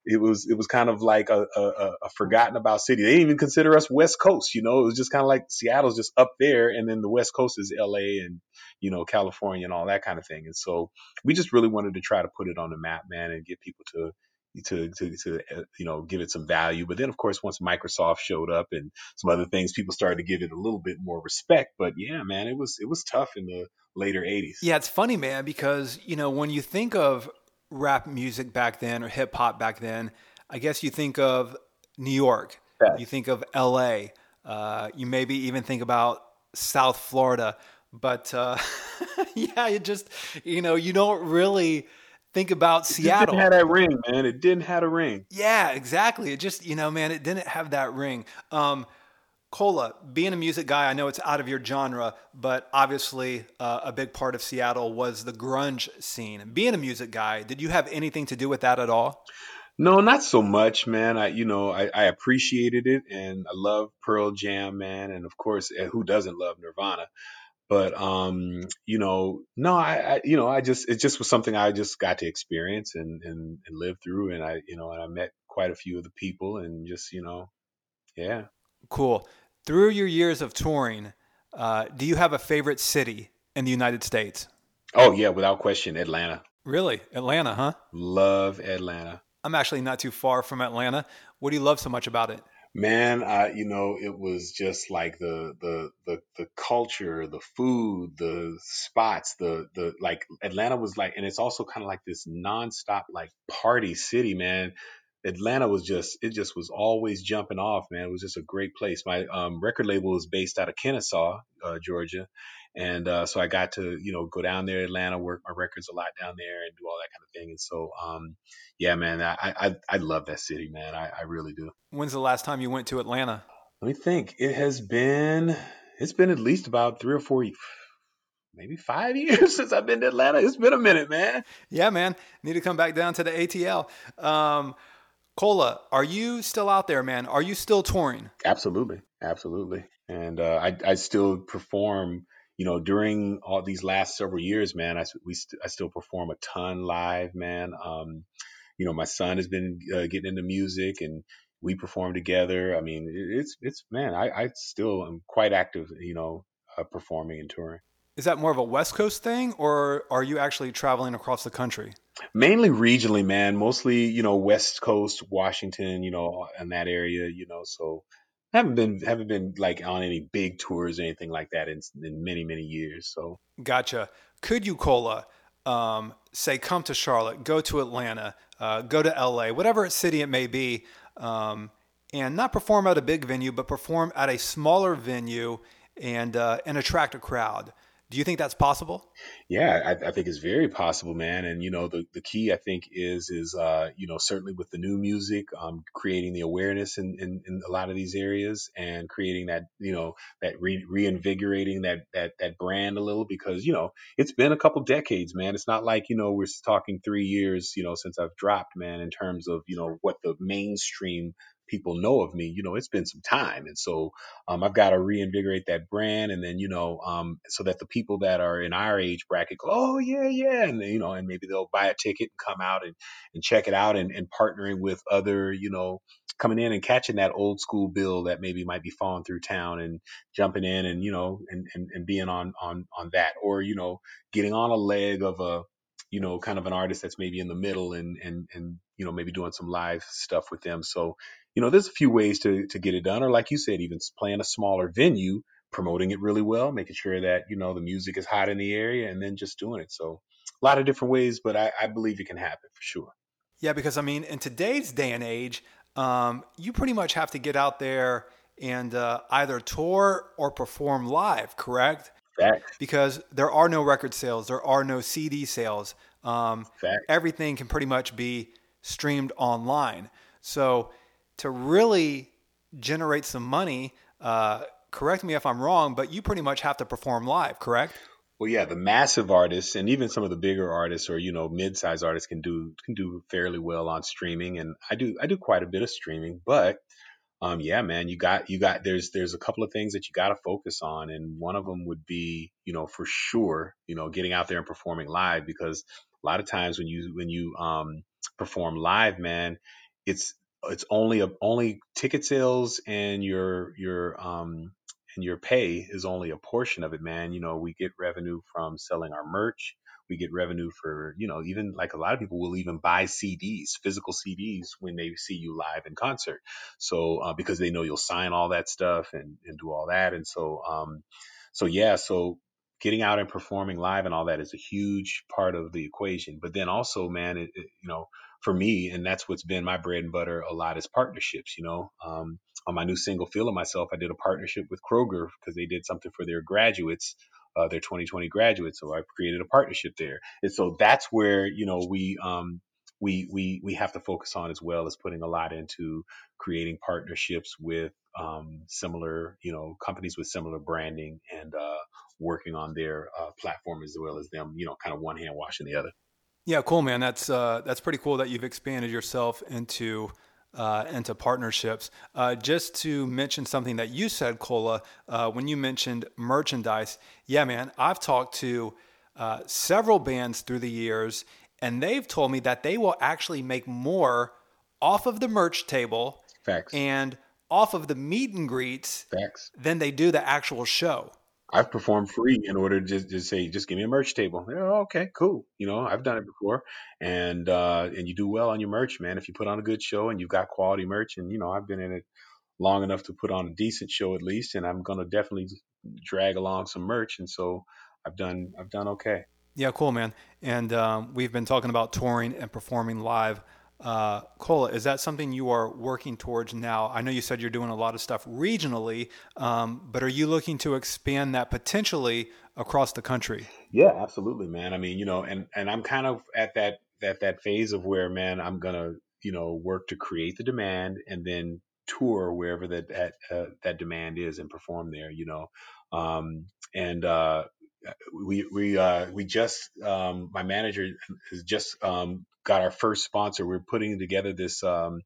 it was it was kind of like a, a, a, forgotten about city. They didn't even consider us West Coast. You know, it was just kind of like Seattle's just up there, and then the West Coast is L.A. and you know California and all that kind of thing. And so we just really wanted to try to put it on the map, man, and get people to to to to uh, you know give it some value. But then of course once Microsoft showed up and some other things, people started to give it a little bit more respect. But yeah, man, it was it was tough in the later 80s. Yeah, it's funny, man, because you know when you think of rap music back then or hip hop back then, I guess you think of New York, yeah. you think of L.A., uh, you maybe even think about South Florida, but uh, yeah, you just you know you don't really think about it Seattle. It didn't have that ring, man. It didn't have a ring. Yeah, exactly. It just you know, man, it didn't have that ring. Um, Kola, being a music guy, I know it's out of your genre, but obviously uh, a big part of Seattle was the grunge scene. Being a music guy, did you have anything to do with that at all? No, not so much, man. I, you know, I, I appreciated it, and I love Pearl Jam, man, and of course, eh, who doesn't love Nirvana? But um, you know, no, I, I, you know, I just it just was something I just got to experience and and, and live through, and I, you know, and I met quite a few of the people, and just you know, yeah. Cool. Through your years of touring, uh, do you have a favorite city in the United States? Oh yeah, without question, Atlanta. Really, Atlanta, huh? Love Atlanta. I'm actually not too far from Atlanta. What do you love so much about it? Man, I, you know, it was just like the the the the culture, the food, the spots, the the like Atlanta was like, and it's also kind of like this nonstop like party city, man. Atlanta was just it just was always jumping off, man. It was just a great place. My um, record label is based out of Kennesaw, uh, Georgia, and uh, so I got to you know go down there, Atlanta, work my records a lot down there, and do all that kind of thing. And so, um, yeah, man, I, I I love that city, man. I, I really do. When's the last time you went to Atlanta? Let me think. It has been it's been at least about three or four maybe five years since I've been to Atlanta. It's been a minute, man. Yeah, man. Need to come back down to the ATL. Um, Kola, are you still out there, man? Are you still touring? Absolutely, absolutely. And uh, I, I still perform. You know, during all these last several years, man, I we st- I still perform a ton live, man. Um, you know, my son has been uh, getting into music, and we perform together. I mean, it's it's man, I, I still am quite active. You know, uh, performing and touring. Is that more of a West Coast thing, or are you actually traveling across the country? Mainly regionally, man. Mostly, you know, West Coast, Washington, you know, in that area, you know. So haven't been haven't been like on any big tours or anything like that in, in many many years. So gotcha. Could you Kola um, say come to Charlotte, go to Atlanta, uh, go to LA, whatever city it may be, um, and not perform at a big venue, but perform at a smaller venue and uh, and attract a crowd? Do you think that's possible? Yeah, I, I, think it's very possible, man. And you know, the, the key I think is is uh, you know certainly with the new music, um, creating the awareness in, in, in, a lot of these areas and creating that you know that re- reinvigorating that that that brand a little because you know it's been a couple decades, man. It's not like you know we're talking three years, you know, since I've dropped, man. In terms of you know what the mainstream people know of me, you know, it's been some time. And so um, I've got to reinvigorate that brand. And then, you know, um, so that the people that are in our age bracket go, oh, yeah, yeah. And, you know, and maybe they'll buy a ticket and come out and, and check it out and, and partnering with other, you know, coming in and catching that old school bill that maybe might be falling through town and jumping in and, you know, and, and, and being on, on, on that or, you know, getting on a leg of a, you know, kind of an artist that's maybe in the middle and and and you know maybe doing some live stuff with them. So you know, there's a few ways to to get it done, or like you said, even playing a smaller venue, promoting it really well, making sure that you know the music is hot in the area, and then just doing it. So a lot of different ways, but I, I believe it can happen for sure. Yeah, because I mean, in today's day and age, um, you pretty much have to get out there and uh, either tour or perform live, correct? Facts. Because there are no record sales, there are no CD sales. Um, everything can pretty much be streamed online. So to really generate some money, uh, correct me if I'm wrong, but you pretty much have to perform live, correct? Well, yeah, the massive artists and even some of the bigger artists or you know mid-sized artists can do can do fairly well on streaming, and I do I do quite a bit of streaming, but um, yeah, man, you got you got there's there's a couple of things that you got to focus on, and one of them would be you know for sure you know getting out there and performing live because a lot of times when you when you um, perform live, man, it's it's only a only ticket sales and your your um and your pay is only a portion of it, man. You know, we get revenue from selling our merch. We get revenue for, you know, even like a lot of people will even buy CDs, physical CDs when they see you live in concert. So, uh, because they know you'll sign all that stuff and, and do all that. And so, um, so yeah, so getting out and performing live and all that is a huge part of the equation. But then also, man, it, it, you know, for me, and that's what's been my bread and butter a lot is partnerships. You know, um, on my new single "Feel "Feeling Myself," I did a partnership with Kroger because they did something for their graduates. Uh, their 2020 graduates, so I created a partnership there, and so that's where you know we um, we we we have to focus on as well as putting a lot into creating partnerships with um, similar you know companies with similar branding and uh, working on their uh, platform as well as them, you know, kind of one hand washing the other. Yeah, cool, man. That's uh, that's pretty cool that you've expanded yourself into uh, into partnerships. Uh, just to mention something that you said, Kola, uh, when you mentioned merchandise. Yeah, man, I've talked to uh, several bands through the years, and they've told me that they will actually make more off of the merch table Facts. and off of the meet and greets Facts. than they do the actual show. I've performed free in order to just, just say, just give me a merch table. Oh, okay, cool. You know, I've done it before, and uh, and you do well on your merch, man. If you put on a good show and you've got quality merch, and you know, I've been in it long enough to put on a decent show at least, and I'm gonna definitely drag along some merch, and so I've done I've done okay. Yeah, cool, man. And um, we've been talking about touring and performing live. Uh, Kola, is that something you are working towards now? I know you said you're doing a lot of stuff regionally, um, but are you looking to expand that potentially across the country? Yeah, absolutely, man. I mean, you know, and and I'm kind of at that that that phase of where, man, I'm gonna you know work to create the demand and then tour wherever that that uh, that demand is and perform there. You know, um, and uh, we we uh, we just um, my manager has just um, got our first sponsor. We're putting together this um,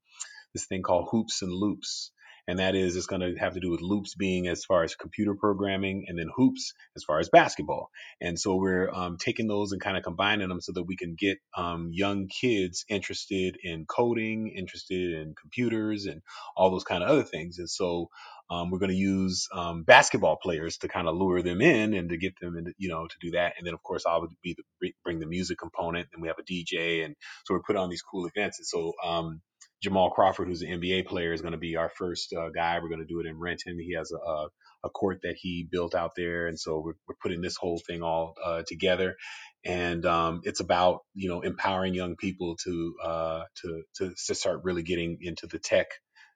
this thing called Hoops and Loops, and that is it's going to have to do with loops being as far as computer programming and then hoops as far as basketball and so we're um, taking those and kind of combining them so that we can get um, young kids interested in coding interested in computers and all those kind of other things and so um, we're going to use um, basketball players to kind of lure them in and to get them into, you know, to do that. And then, of course, I would be the, bring the music component. And we have a DJ. And so we're put on these cool events. And so, um, Jamal Crawford, who's an NBA player, is going to be our first uh, guy. We're going to do it in Renton. He has a, a, a, court that he built out there, and so we're, we're putting this whole thing all uh, together. And um, it's about you know empowering young people to, uh, to to to start really getting into the tech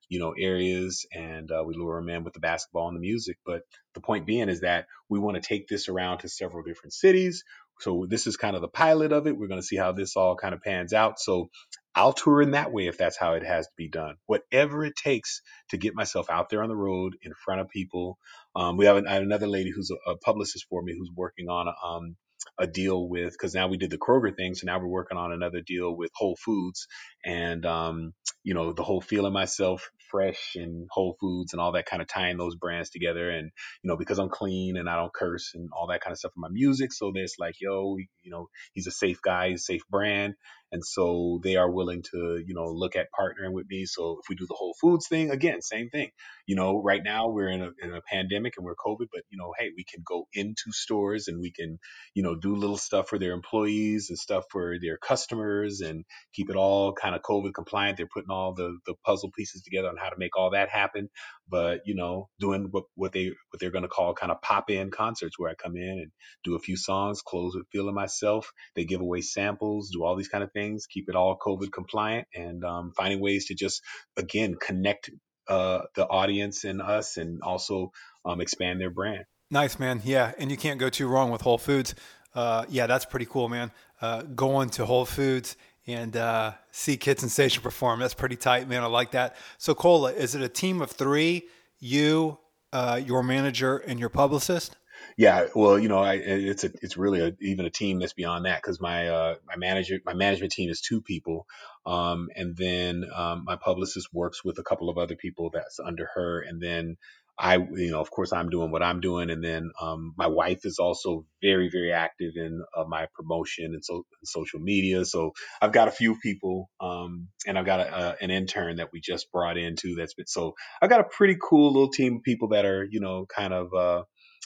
you know areas, and uh, we lure them in with the basketball and the music. But the point being is that we want to take this around to several different cities. So this is kind of the pilot of it. We're going to see how this all kind of pans out. So I'll tour in that way if that's how it has to be done. Whatever it takes to get myself out there on the road in front of people. Um, we have, an, another lady who's a, a, publicist for me who's working on a, um, a deal with because now we did the Kroger thing, so now we're working on another deal with Whole Foods, and um, you know the whole feeling myself fresh and Whole Foods and all that kind of tying those brands together, and you know because I'm clean and I don't curse and all that kind of stuff in my music, so there's like yo, you know he's a safe guy, he's a safe brand, and so they are willing to you know look at partnering with me. So if we do the Whole Foods thing again, same thing. You know, right now we're in a, in a pandemic and we're COVID, but you know, hey, we can go into stores and we can you know do little stuff for their employees and stuff for their customers and keep it all kind of COVID compliant. They're putting all the the puzzle pieces together on how to make all that happen. But you know, doing what what they what they're going to call kind of pop in concerts where I come in and do a few songs, close with feeling myself. They give away samples, do all these kind of things, keep it all COVID compliant, and um, finding ways to just again connect uh, the audience and us, and also um, expand their brand. Nice, man. Yeah, and you can't go too wrong with Whole Foods. Uh, yeah, that's pretty cool, man. Uh, going to Whole Foods and uh, see Kid Sensation perform. That's pretty tight, man. I like that. So, Kola, is it a team of three? You, uh, your manager, and your publicist? Yeah, well, you know, I, it's a, it's really a, even a team that's beyond that because my uh, my manager my management team is two people, um, and then um, my publicist works with a couple of other people that's under her, and then I, you know, of course, I'm doing what I'm doing, and then um, my wife is also very, very active in uh, my promotion and so social media. So I've got a few people, um, and I've got a, a, an intern that we just brought in too. That's been so I've got a pretty cool little team of people that are, you know, kind of uh,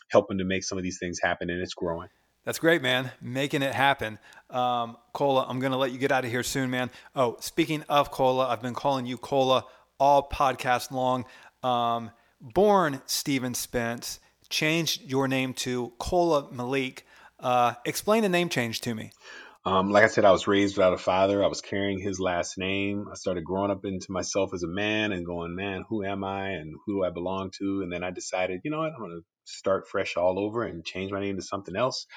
helping to make some of these things happen, and it's growing. That's great, man. Making it happen. Um, Kola, I'm going to let you get out of here soon, man. Oh, speaking of Kola, I've been calling you Kola all podcast long. Um, born Stephen Spence, changed your name to Kola Malik. Uh, explain the name change to me. Um, like I said, I was raised without a father. I was carrying his last name. I started growing up into myself as a man and going, man, who am I and who do I belong to? And then I decided, you know what, I'm going to start fresh all over and change my name to something else.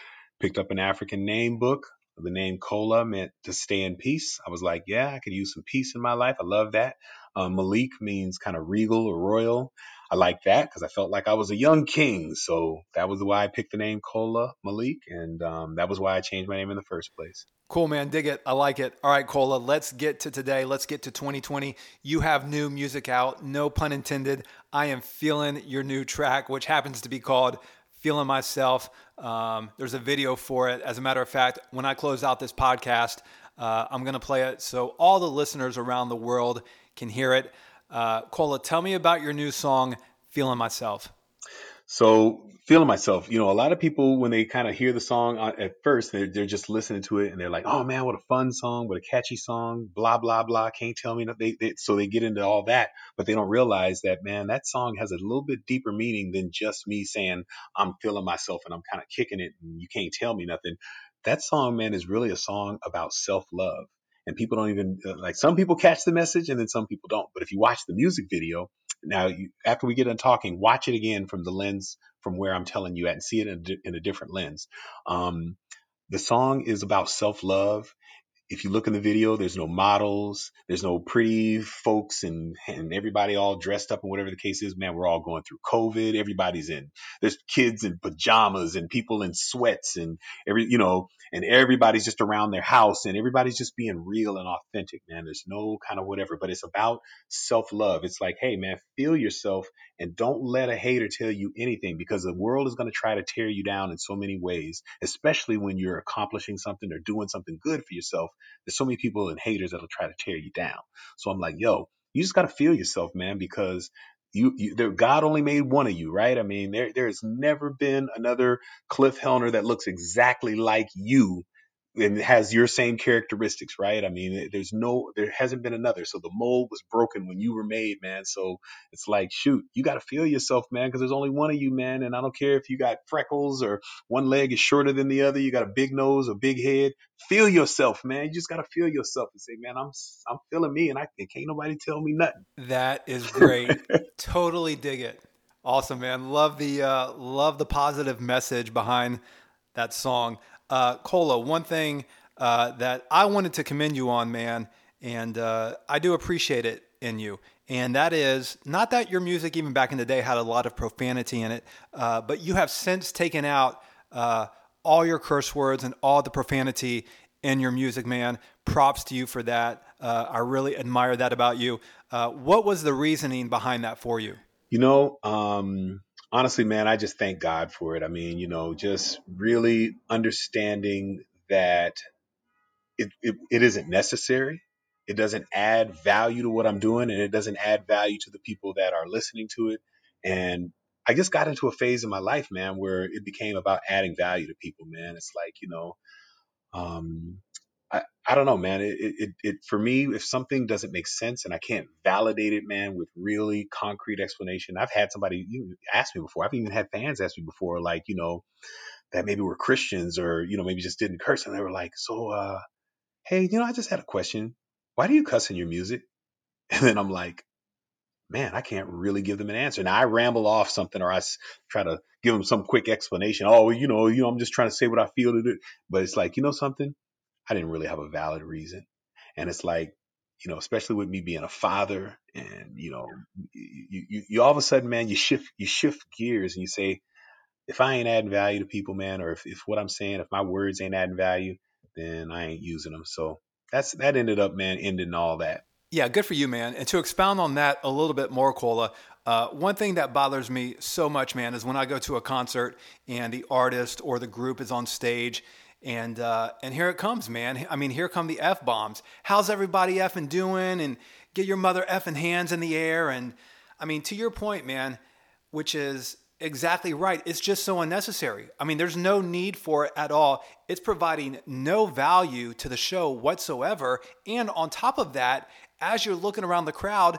Picked up an African name book. The name Kola meant to stay in peace. I was like, yeah, I could use some peace in my life. I love that. Um, Malik means kind of regal or royal. I like that because I felt like I was a young king. So that was why I picked the name Kola Malik. And um, that was why I changed my name in the first place. Cool, man. Dig it. I like it. All right, Kola, let's get to today. Let's get to 2020. You have new music out, no pun intended. I am feeling your new track, which happens to be called Feeling Myself. Um, there's a video for it. As a matter of fact, when I close out this podcast, uh, I'm going to play it so all the listeners around the world can hear it. Uh, Kola, tell me about your new song, Feeling Myself. So, feeling myself. You know, a lot of people when they kind of hear the song uh, at first, they're, they're just listening to it and they're like, "Oh man, what a fun song! What a catchy song!" Blah blah blah. Can't tell me nothing. They, they, so they get into all that, but they don't realize that man, that song has a little bit deeper meaning than just me saying I'm feeling myself and I'm kind of kicking it and you can't tell me nothing. That song, man, is really a song about self love. And people don't even uh, like some people catch the message and then some people don't. But if you watch the music video, now you, after we get done talking, watch it again from the lens from where I'm telling you at and see it in, in a different lens. Um, the song is about self love if you look in the video, there's no models, there's no pretty folks and, and everybody all dressed up and whatever the case is, man, we're all going through COVID. Everybody's in, there's kids in pajamas and people in sweats and every, you know, and everybody's just around their house and everybody's just being real and authentic, man. There's no kind of whatever, but it's about self love. It's like, hey, man, feel yourself and don't let a hater tell you anything because the world is going to try to tear you down in so many ways, especially when you're accomplishing something or doing something good for yourself there's so many people and haters that'll try to tear you down. So I'm like, yo, you just got to feel yourself, man, because you, you there, God only made one of you, right? I mean, there there's never been another Cliff Helner that looks exactly like you and has your same characteristics, right? I mean, there's no, there hasn't been another. So the mold was broken when you were made, man. So it's like, shoot, you got to feel yourself, man, because there's only one of you, man. And I don't care if you got freckles or one leg is shorter than the other, you got a big nose, a big head. Feel yourself, man. You just got to feel yourself and say, man, I'm, I'm feeling me, and I can't nobody tell me nothing. That is great. totally dig it. Awesome, man. Love the uh, love the positive message behind that song. Uh, Kola, one thing uh, that I wanted to commend you on, man, and uh, I do appreciate it in you. And that is not that your music, even back in the day, had a lot of profanity in it, uh, but you have since taken out uh, all your curse words and all the profanity in your music, man. Props to you for that. Uh, I really admire that about you. Uh what was the reasoning behind that for you? You know, um, honestly, man, I just thank God for it. I mean, you know, just really understanding that it, it, it isn't necessary. It doesn't add value to what I'm doing and it doesn't add value to the people that are listening to it. And I just got into a phase in my life, man, where it became about adding value to people, man. It's like, you know, um, I, don't know, man. It, it, it, for me, if something doesn't make sense and I can't validate it, man, with really concrete explanation, I've had somebody you ask me before. I've even had fans ask me before, like, you know, that maybe were Christians or, you know, maybe just didn't curse. And they were like, so, uh, hey, you know, I just had a question. Why do you cuss in your music? And then I'm like, man, I can't really give them an answer. Now I ramble off something or I try to give them some quick explanation. Oh, you know, you know, I'm just trying to say what I feel to do. But it's like, you know something? I didn't really have a valid reason. And it's like, you know, especially with me being a father and, you know, you, you, you all of a sudden, man, you shift, you shift gears and you say, if I ain't adding value to people, man, or if, if what I'm saying, if my words ain't adding value, then I ain't using them. So that's, that ended up, man, ending all that. Yeah, good for you, man. And to expound on that a little bit more, Xola, uh, one thing that bothers me so much, man, is when I go to a concert and the artist or the group is on stage and uh, and here it comes, man. I mean, here come the f bombs. How's everybody effing doing? And get your mother effing hands in the air. And I mean, to your point, man, which is exactly right. It's just so unnecessary. I mean, there's no need for it at all. It's providing no value to the show whatsoever. And on top of that, as you're looking around the crowd,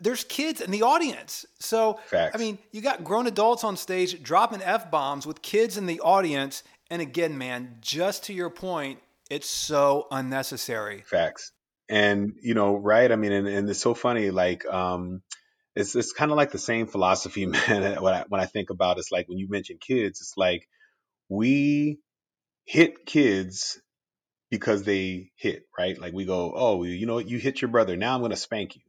there's kids in the audience. So, Facts. I mean, you got grown adults on stage dropping F bombs with kids in the audience and again, man, just to your point, it's so unnecessary. Facts. And you know, right? I mean, and, and it's so funny. Like, um, it's it's kind of like the same philosophy, man. when I when I think about it, it's like when you mention kids, it's like we hit kids because they hit, right? Like we go, oh, you know, you hit your brother. Now I'm going to spank you,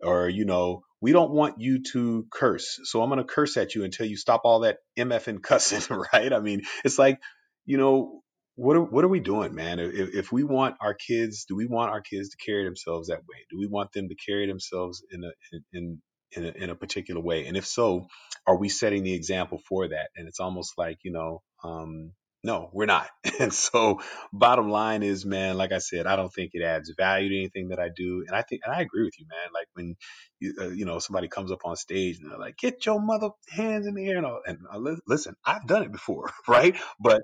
or you know, we don't want you to curse, so I'm going to curse at you until you stop all that mf and cussing, right? I mean, it's like you know, what are, what are we doing, man? If, if we want our kids, do we want our kids to carry themselves that way? Do we want them to carry themselves in a in in a, in a particular way? And if so, are we setting the example for that? And it's almost like you know, um, no, we're not. And so, bottom line is, man, like I said, I don't think it adds value to anything that I do. And I think, and I agree with you, man. Like when you, uh, you know somebody comes up on stage and they're like, "Get your mother hands in the air," and, all, and uh, listen, I've done it before, right? But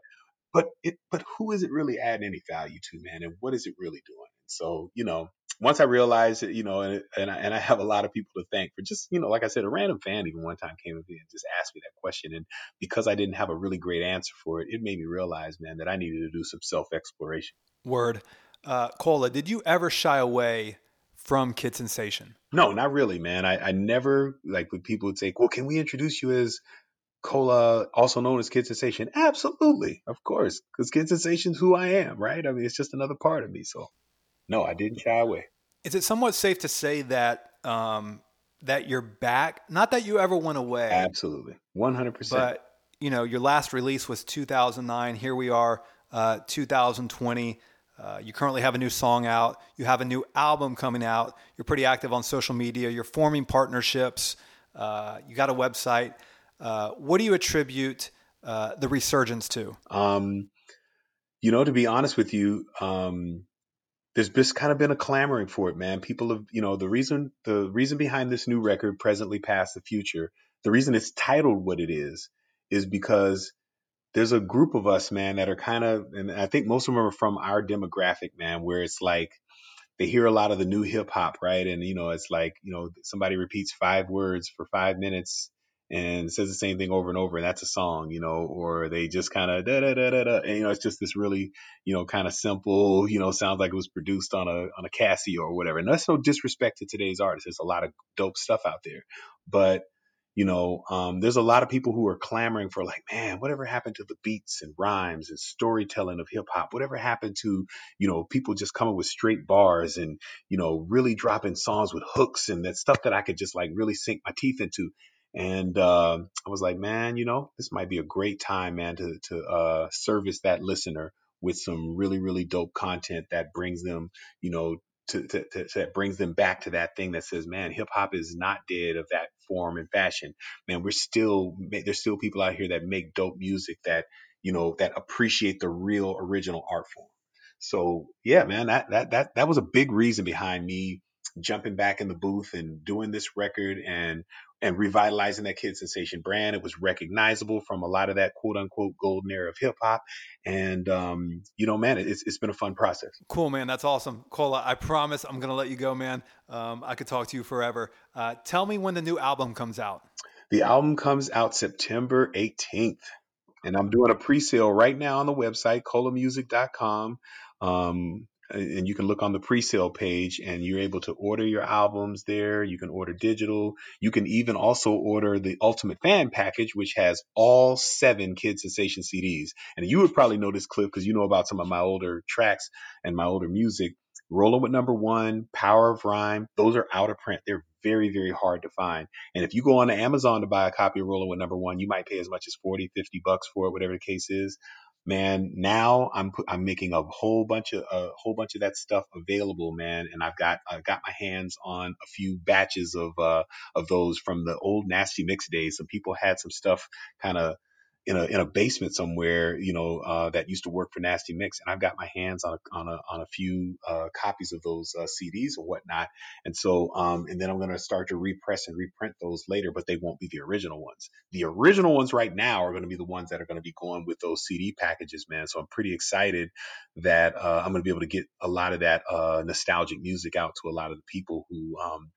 but it but who is it really adding any value to, man? And what is it really doing? And So you know, once I realized it, you know, and and I, and I have a lot of people to thank for just, you know, like I said, a random fan even one time came up and just asked me that question, and because I didn't have a really great answer for it, it made me realize, man, that I needed to do some self exploration. Word, uh, Xola, did you ever shy away from Kid Sensation? No, not really, man. I, I never like when people would say, "Well, can we introduce you as Xola, also known as Kid Sensation?" Absolutely, of course, because Kid Sensation's who I am, right? I mean, it's just another part of me, so no, I didn't shy away. Is it somewhat safe to say that um, that you're back? Not that you ever went away. Absolutely, one hundred percent. But you know, your last release was 2009. Here we are, uh, 2020. Uh, you currently have a new song out. You have a new album coming out. You're pretty active on social media. You're forming partnerships. Uh, you got a website. Uh, what do you attribute uh, the resurgence to? Um, you know, to be honest with you, um, there's just kind of been a clamoring for it, man. People have, you know, the reason the reason behind this new record, presently past the future, the reason it's titled what it is, is because there's a group of us, man, that are kind of, and I think most of them are from our demographic, man, where it's like they hear a lot of the new hip hop, right? And you know, it's like, you know, somebody repeats five words for five minutes and says the same thing over and over, and that's a song, you know, or they just kind of da da da da da, and you know, it's just this really, you know, kind of simple, you know, sounds like it was produced on a on a Casio or whatever. And that's no disrespect to today's artists. There's a lot of dope stuff out there, but you know, um, there's a lot of people who are clamoring for like, man, whatever happened to the beats and rhymes and storytelling of hip hop? Whatever happened to, you know, people just coming with straight bars and, you know, really dropping songs with hooks and that stuff that I could just like really sink my teeth into. And uh, I was like, man, you know, this might be a great time, man, to to uh, service that listener with some really really dope content that brings them, you know, to, to, to, that brings them back to that thing that says, man, hip hop is not dead of that form and fashion. Man, we're still there's still people out here that make dope music that you know that appreciate the real original art form. So yeah, man, that that that that was a big reason behind me jumping back in the booth and doing this record and and revitalizing that Kid Sensation brand. It was recognizable from a lot of that quote unquote golden era of hip hop. And, um, you know, man, it's, it's been a fun process. Cool, man. That's awesome. Xola, I promise I'm going to let you go, man. Um, I could talk to you forever. Uh, tell me when the new album comes out. The album comes out September 18th. And I'm doing a pre sale right now on the website, xolamusic.com. Um, and you can look on the pre-sale page and you're able to order your albums there. You can order digital. You can even also order the ultimate fan package which has all seven kid sensation cds and you would probably know this clip because you know about some of my older tracks and my older music. Rolling with number one power of rhyme those are out of print. They're very very hard to find. And if you go on to amazon to buy a copy of rolling with number one you might pay as much as 40 50 bucks for it whatever the case is man now i'm i'm making a whole bunch of a whole bunch of that stuff available man and i've got i've got my hands on a few batches of uh of those from the old nasty mix days. Some people had some stuff kind of in a in a basement somewhere, you know, uh, that used to work for Nasty Mix, and I've got my hands on a on a on a few uh, copies of those uh, CDs or whatnot, and so um, and then I'm going to start to repress and reprint those later, but they won't be the original ones. The original ones right now are going to be the ones that are going to be going with those CD packages, man. So I'm pretty excited that uh, I'm going to be able to get a lot of that uh, nostalgic music out to a lot of the people who um,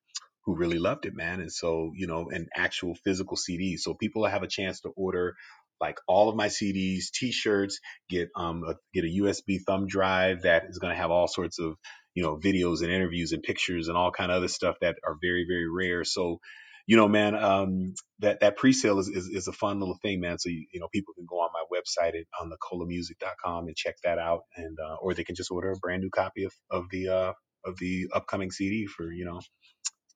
who really loved it, man. And so, you know, an actual physical CD. So people have a chance to order like all of my CDs, T-shirts, get um a, get a USB thumb drive that is going to have all sorts of you know videos and interviews and pictures and all kind of other stuff that are very very rare. So you know, man, um, that that pre-sale is, is, is a fun little thing, man. So you, you know, people can go on my website at on the xolamusic.com and check that out, and uh, or they can just order a brand new copy of of the uh, of the upcoming CD for you know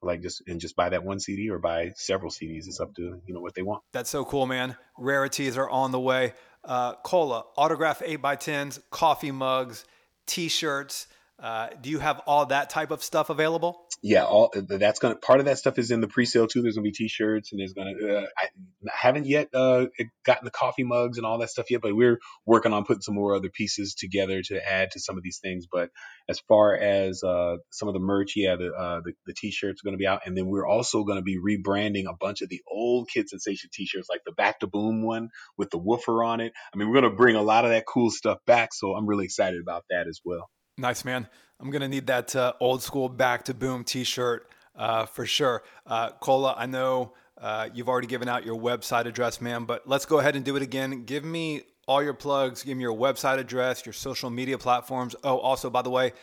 like just and just buy that one CD or buy several CDs. It's up to you know what they want. That's so cool, man. Rarities are on the way. Uh, Xola, autograph eight by tens, coffee mugs, T-shirts. Uh, do you have all that type of stuff available? Yeah, all that's gonna part of that stuff is in the pre-sale too. There's gonna be T-shirts and there's gonna. Uh, I haven't yet uh, gotten the coffee mugs and all that stuff yet, but we're working on putting some more other pieces together to add to some of these things. But as far as uh, some of the merch, yeah, the uh, the, the T-shirts are gonna be out, and then we're also gonna be rebranding a bunch of the old Kid Sensation T-shirts, like the Back to Boom one with the woofer on it. I mean, we're gonna bring a lot of that cool stuff back, so I'm really excited about that as well. Nice, man. I'm going to need that uh, old school back to boom t shirt uh, for sure. Uh, Xola, I know uh, you've already given out your website address, man, but let's go ahead and do it again. Give me all your plugs, give me your website address, your social media platforms. Oh, also, by the way,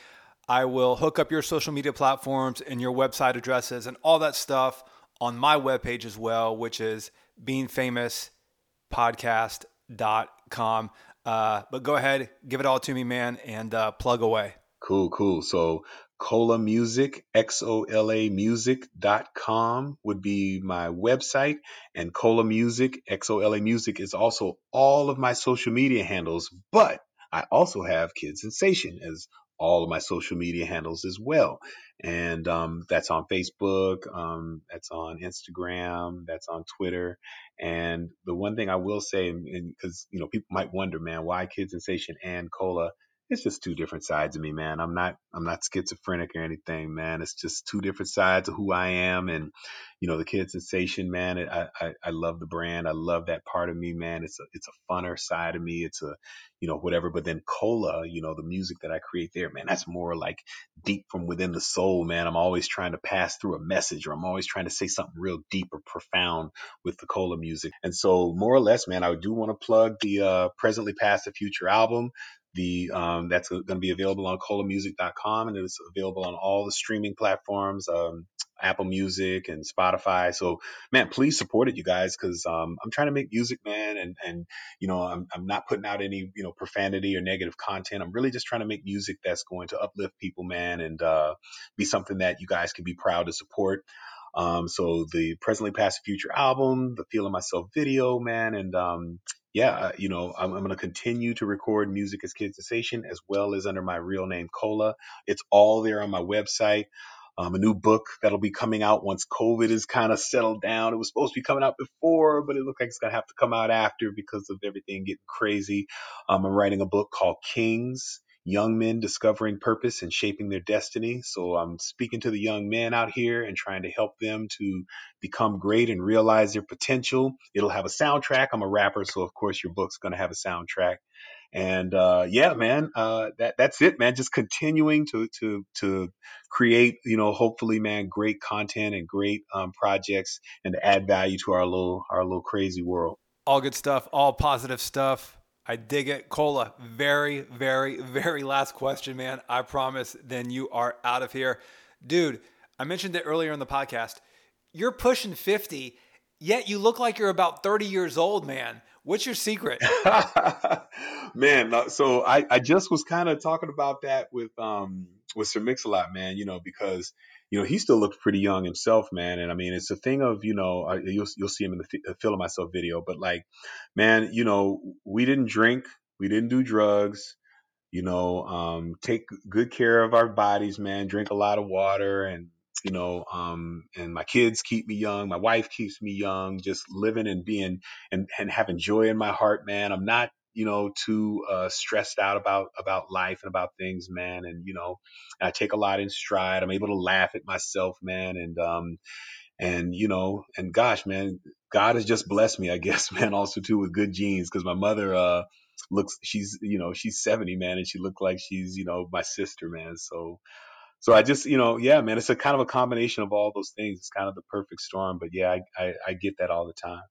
I will hook up your social media platforms and your website addresses and all that stuff on my webpage as well, which is beingfamouspodcast.com. Uh, but go ahead, give it all to me, man, and uh, plug away. Cool, cool. So Xola Music, X-O-L-A music.com would be my website. And Xola Music, X-O-L-A Music is also all of my social media handles. But I also have Kid Sensation as all of my social media handles as well. And um, that's on Facebook, um, that's on Instagram, that's on Twitter. And the one thing I will say, because you know people might wonder, man, why Kid Sensation and Xola? It's just two different sides of me, man. I'm not I'm not schizophrenic or anything, man. It's just two different sides of who I am, and you know, the Kid Sensation, man. I, I I love the brand. I love that part of me, man. It's a it's a funner side of me. It's a you know whatever. But then Xola, you know, the music that I create there, man, that's more like deep from within the soul, man. I'm always trying to pass through a message, or I'm always trying to say something real deep or profound with the Xola music. And so, more or less, man, I do want to plug the uh, Presently Past the Future album. The um, that's going to be available on xolamusic.com and it's available on all the streaming platforms. Um, Apple Music and Spotify. So, man, please support it, you guys, because um, I'm trying to make music, man, and and you know, I'm I'm not putting out any you know profanity or negative content. I'm really just trying to make music that's going to uplift people, man, and uh, be something that you guys can be proud to support. Um, so the presently past future album, the feeling myself video, man, and um, yeah, uh, you know, I'm, I'm going to continue to record music as Kid Sensation as well as under my real name Xola. It's all there on my website um, a new book that'll be coming out once COVID is kind of settled down. It was supposed to be coming out before, but it looked like it's going to have to come out after because of everything getting crazy. Um, I'm writing a book called Kings Young Men Discovering Purpose and Shaping Their Destiny. So I'm speaking to the young men out here and trying to help them to become great and realize their potential. It'll have a soundtrack. I'm a rapper, so of course your book's going to have a soundtrack. And uh, yeah, man, uh, that that's it, man. Just continuing to to to create, you know, hopefully, man, great content and great um, projects, and to add value to our little our little crazy world. All good stuff, all positive stuff. I dig it. Xola, very, very, very last question, man. I promise. Then you are out of here. Dude, I mentioned it earlier in the podcast. You're pushing 50, yet you look like you're about 30 years old, man. What's your secret? man, uh, so I, I just was kind of talking about that with um with Sir Mix-a-Lot, man, you know, because you know, he still looks pretty young himself, man. And I mean, it's a thing of, you know, you'll you'll see him in the Feeling Myself video, but like, man, you know, we didn't drink, we didn't do drugs, you know, um, take good care of our bodies, man. Drink a lot of water and you know, um, and my kids keep me young. My wife keeps me young, just living and being and, and having joy in my heart, man. I'm not, you know, too uh, stressed out about about life and about things, man. And you know, I take a lot in stride. I'm able to laugh at myself, man. And um, and you know, and gosh, man, God has just blessed me, I guess, man. Also too with good genes, because my mother uh looks, she's you know, she's 70, man, and she looked like she's you know my sister, man. So so I just, you know, yeah, man, it's a kind of a combination of all those things. It's kind of the perfect storm. But yeah, I, I, I get that all the time.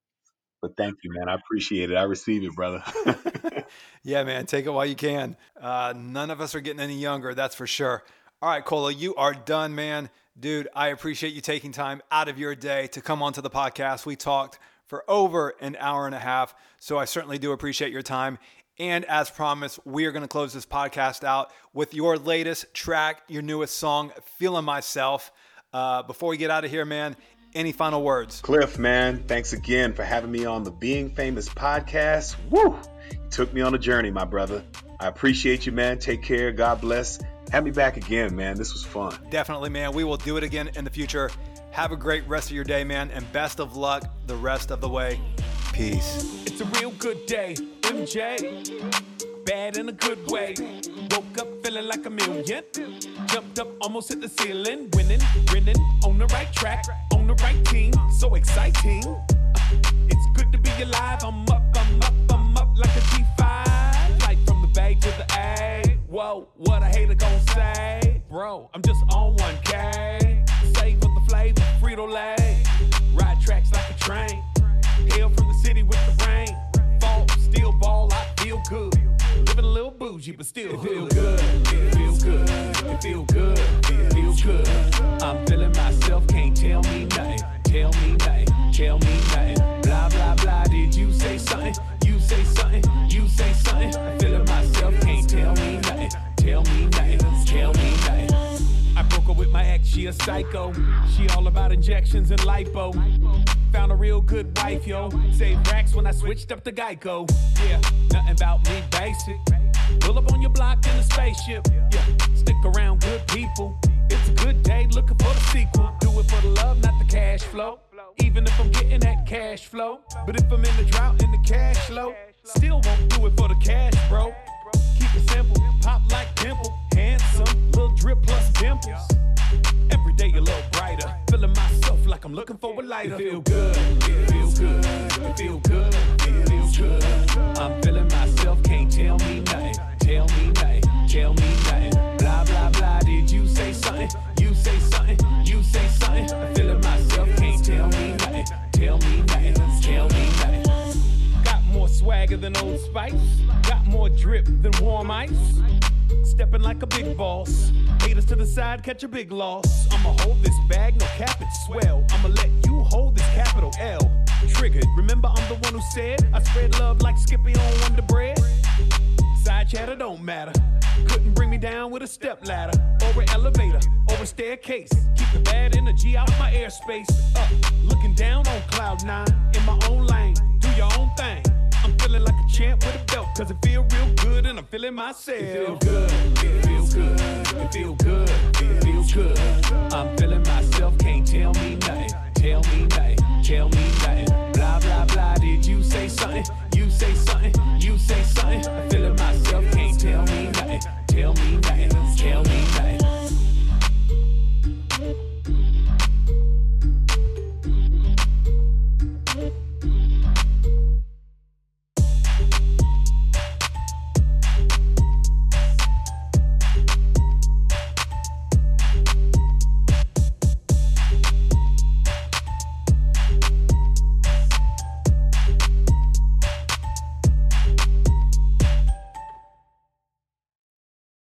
But thank you, man. I appreciate it. I receive it, brother. yeah, man. Take it while you can. Uh, none of us are getting any younger, that's for sure. All right, Xola, you are done, man. Dude, I appreciate you taking time out of your day to come onto the podcast. We talked for over an hour and a half. So I certainly do appreciate your time. And as promised, we are going to close this podcast out with your latest track, your newest song, Feeling Myself. Uh, before we get out of here, man, any final words? Cliff, man, thanks again for having me on the Being Famous podcast. Woo! You took me on a journey, my brother. I appreciate you, man. Take care. God bless. Have me back again, man. This was fun. Definitely, man. We will do it again in the future. Have a great rest of your day, man, and best of luck the rest of the way. Peace. It's a real good day, MJ. Bad in a good way. Woke up feeling like a million. Jumped up, almost hit the ceiling. Winning, winning, on the right track, on the right team. So exciting. It's good to be alive. I'm up, I'm up, I'm up like a G5. Like from the Bay to the A. Whoa, what a hater gon' say. Bro, I'm just on 1K. Save with the flavor, Frito Lay. Ride tracks like a train. Hail from the city with the rain. Fall, still ball, I feel good. Living a little bougie, but still it feel good. It feel good. It feel good. It feel good. I'm feeling myself, can't tell me nothing. Tell me nothing. Tell me nothing. Blah blah blah. Did you say something? You say something. You say something. I'm feeling myself, can't tell me nothing. Tell me nothing. Tell me nothing. I with my ex, she a psycho. She all about injections and lipo. Found a real good wife, yo. Saved racks when I switched up to Geico. Yeah, nothing about me basic. Pull up on your block in a spaceship. Yeah, stick around good people. It's a good day looking for the sequel. Do it for the love, not the cash flow. Even if I'm getting that cash flow. But if I'm in the drought in the cash flow, still won't do it for the cash, bro. Keep it simple, pop like pimple. Handsome, little drip plus dimples. Every day a little brighter. Feeling myself like I'm looking for a lighter. It feel good, it feels good, it feel good, it feels good. I'm feeling myself, can't tell me nothing. Tell me nothing, tell me nothing. Blah blah blah. Did you say something? You say something, you say something. I'm feeling myself, can't tell me nothing. Tell me nothing, swagger than Old Spice. Got more drip than warm ice. Stepping like a big boss. Haters to the side, catch a big loss. I'ma hold this bag, no cap, it's swell. I'ma let you hold this capital L. Triggered. Remember, I'm the one who said I spread love like Skippy on Wonder Bread. Side chatter don't matter. Couldn't bring me down with a step ladder, or an elevator, or a staircase. Keep the bad energy out my airspace. Up, looking down on cloud nine, in my own lane. Do your own thing feeling like a champ with a belt. Cause it feel real good and I'm feeling myself. It feel good, it feel good, it feel good, it feel good. I'm feeling myself, can't tell me nothing. Tell me nothing, tell me nothing. Blah, blah, blah, did you say something? You say something, you say something. I'm feeling myself, can't tell me nothing. Tell me nothing, tell me nothing.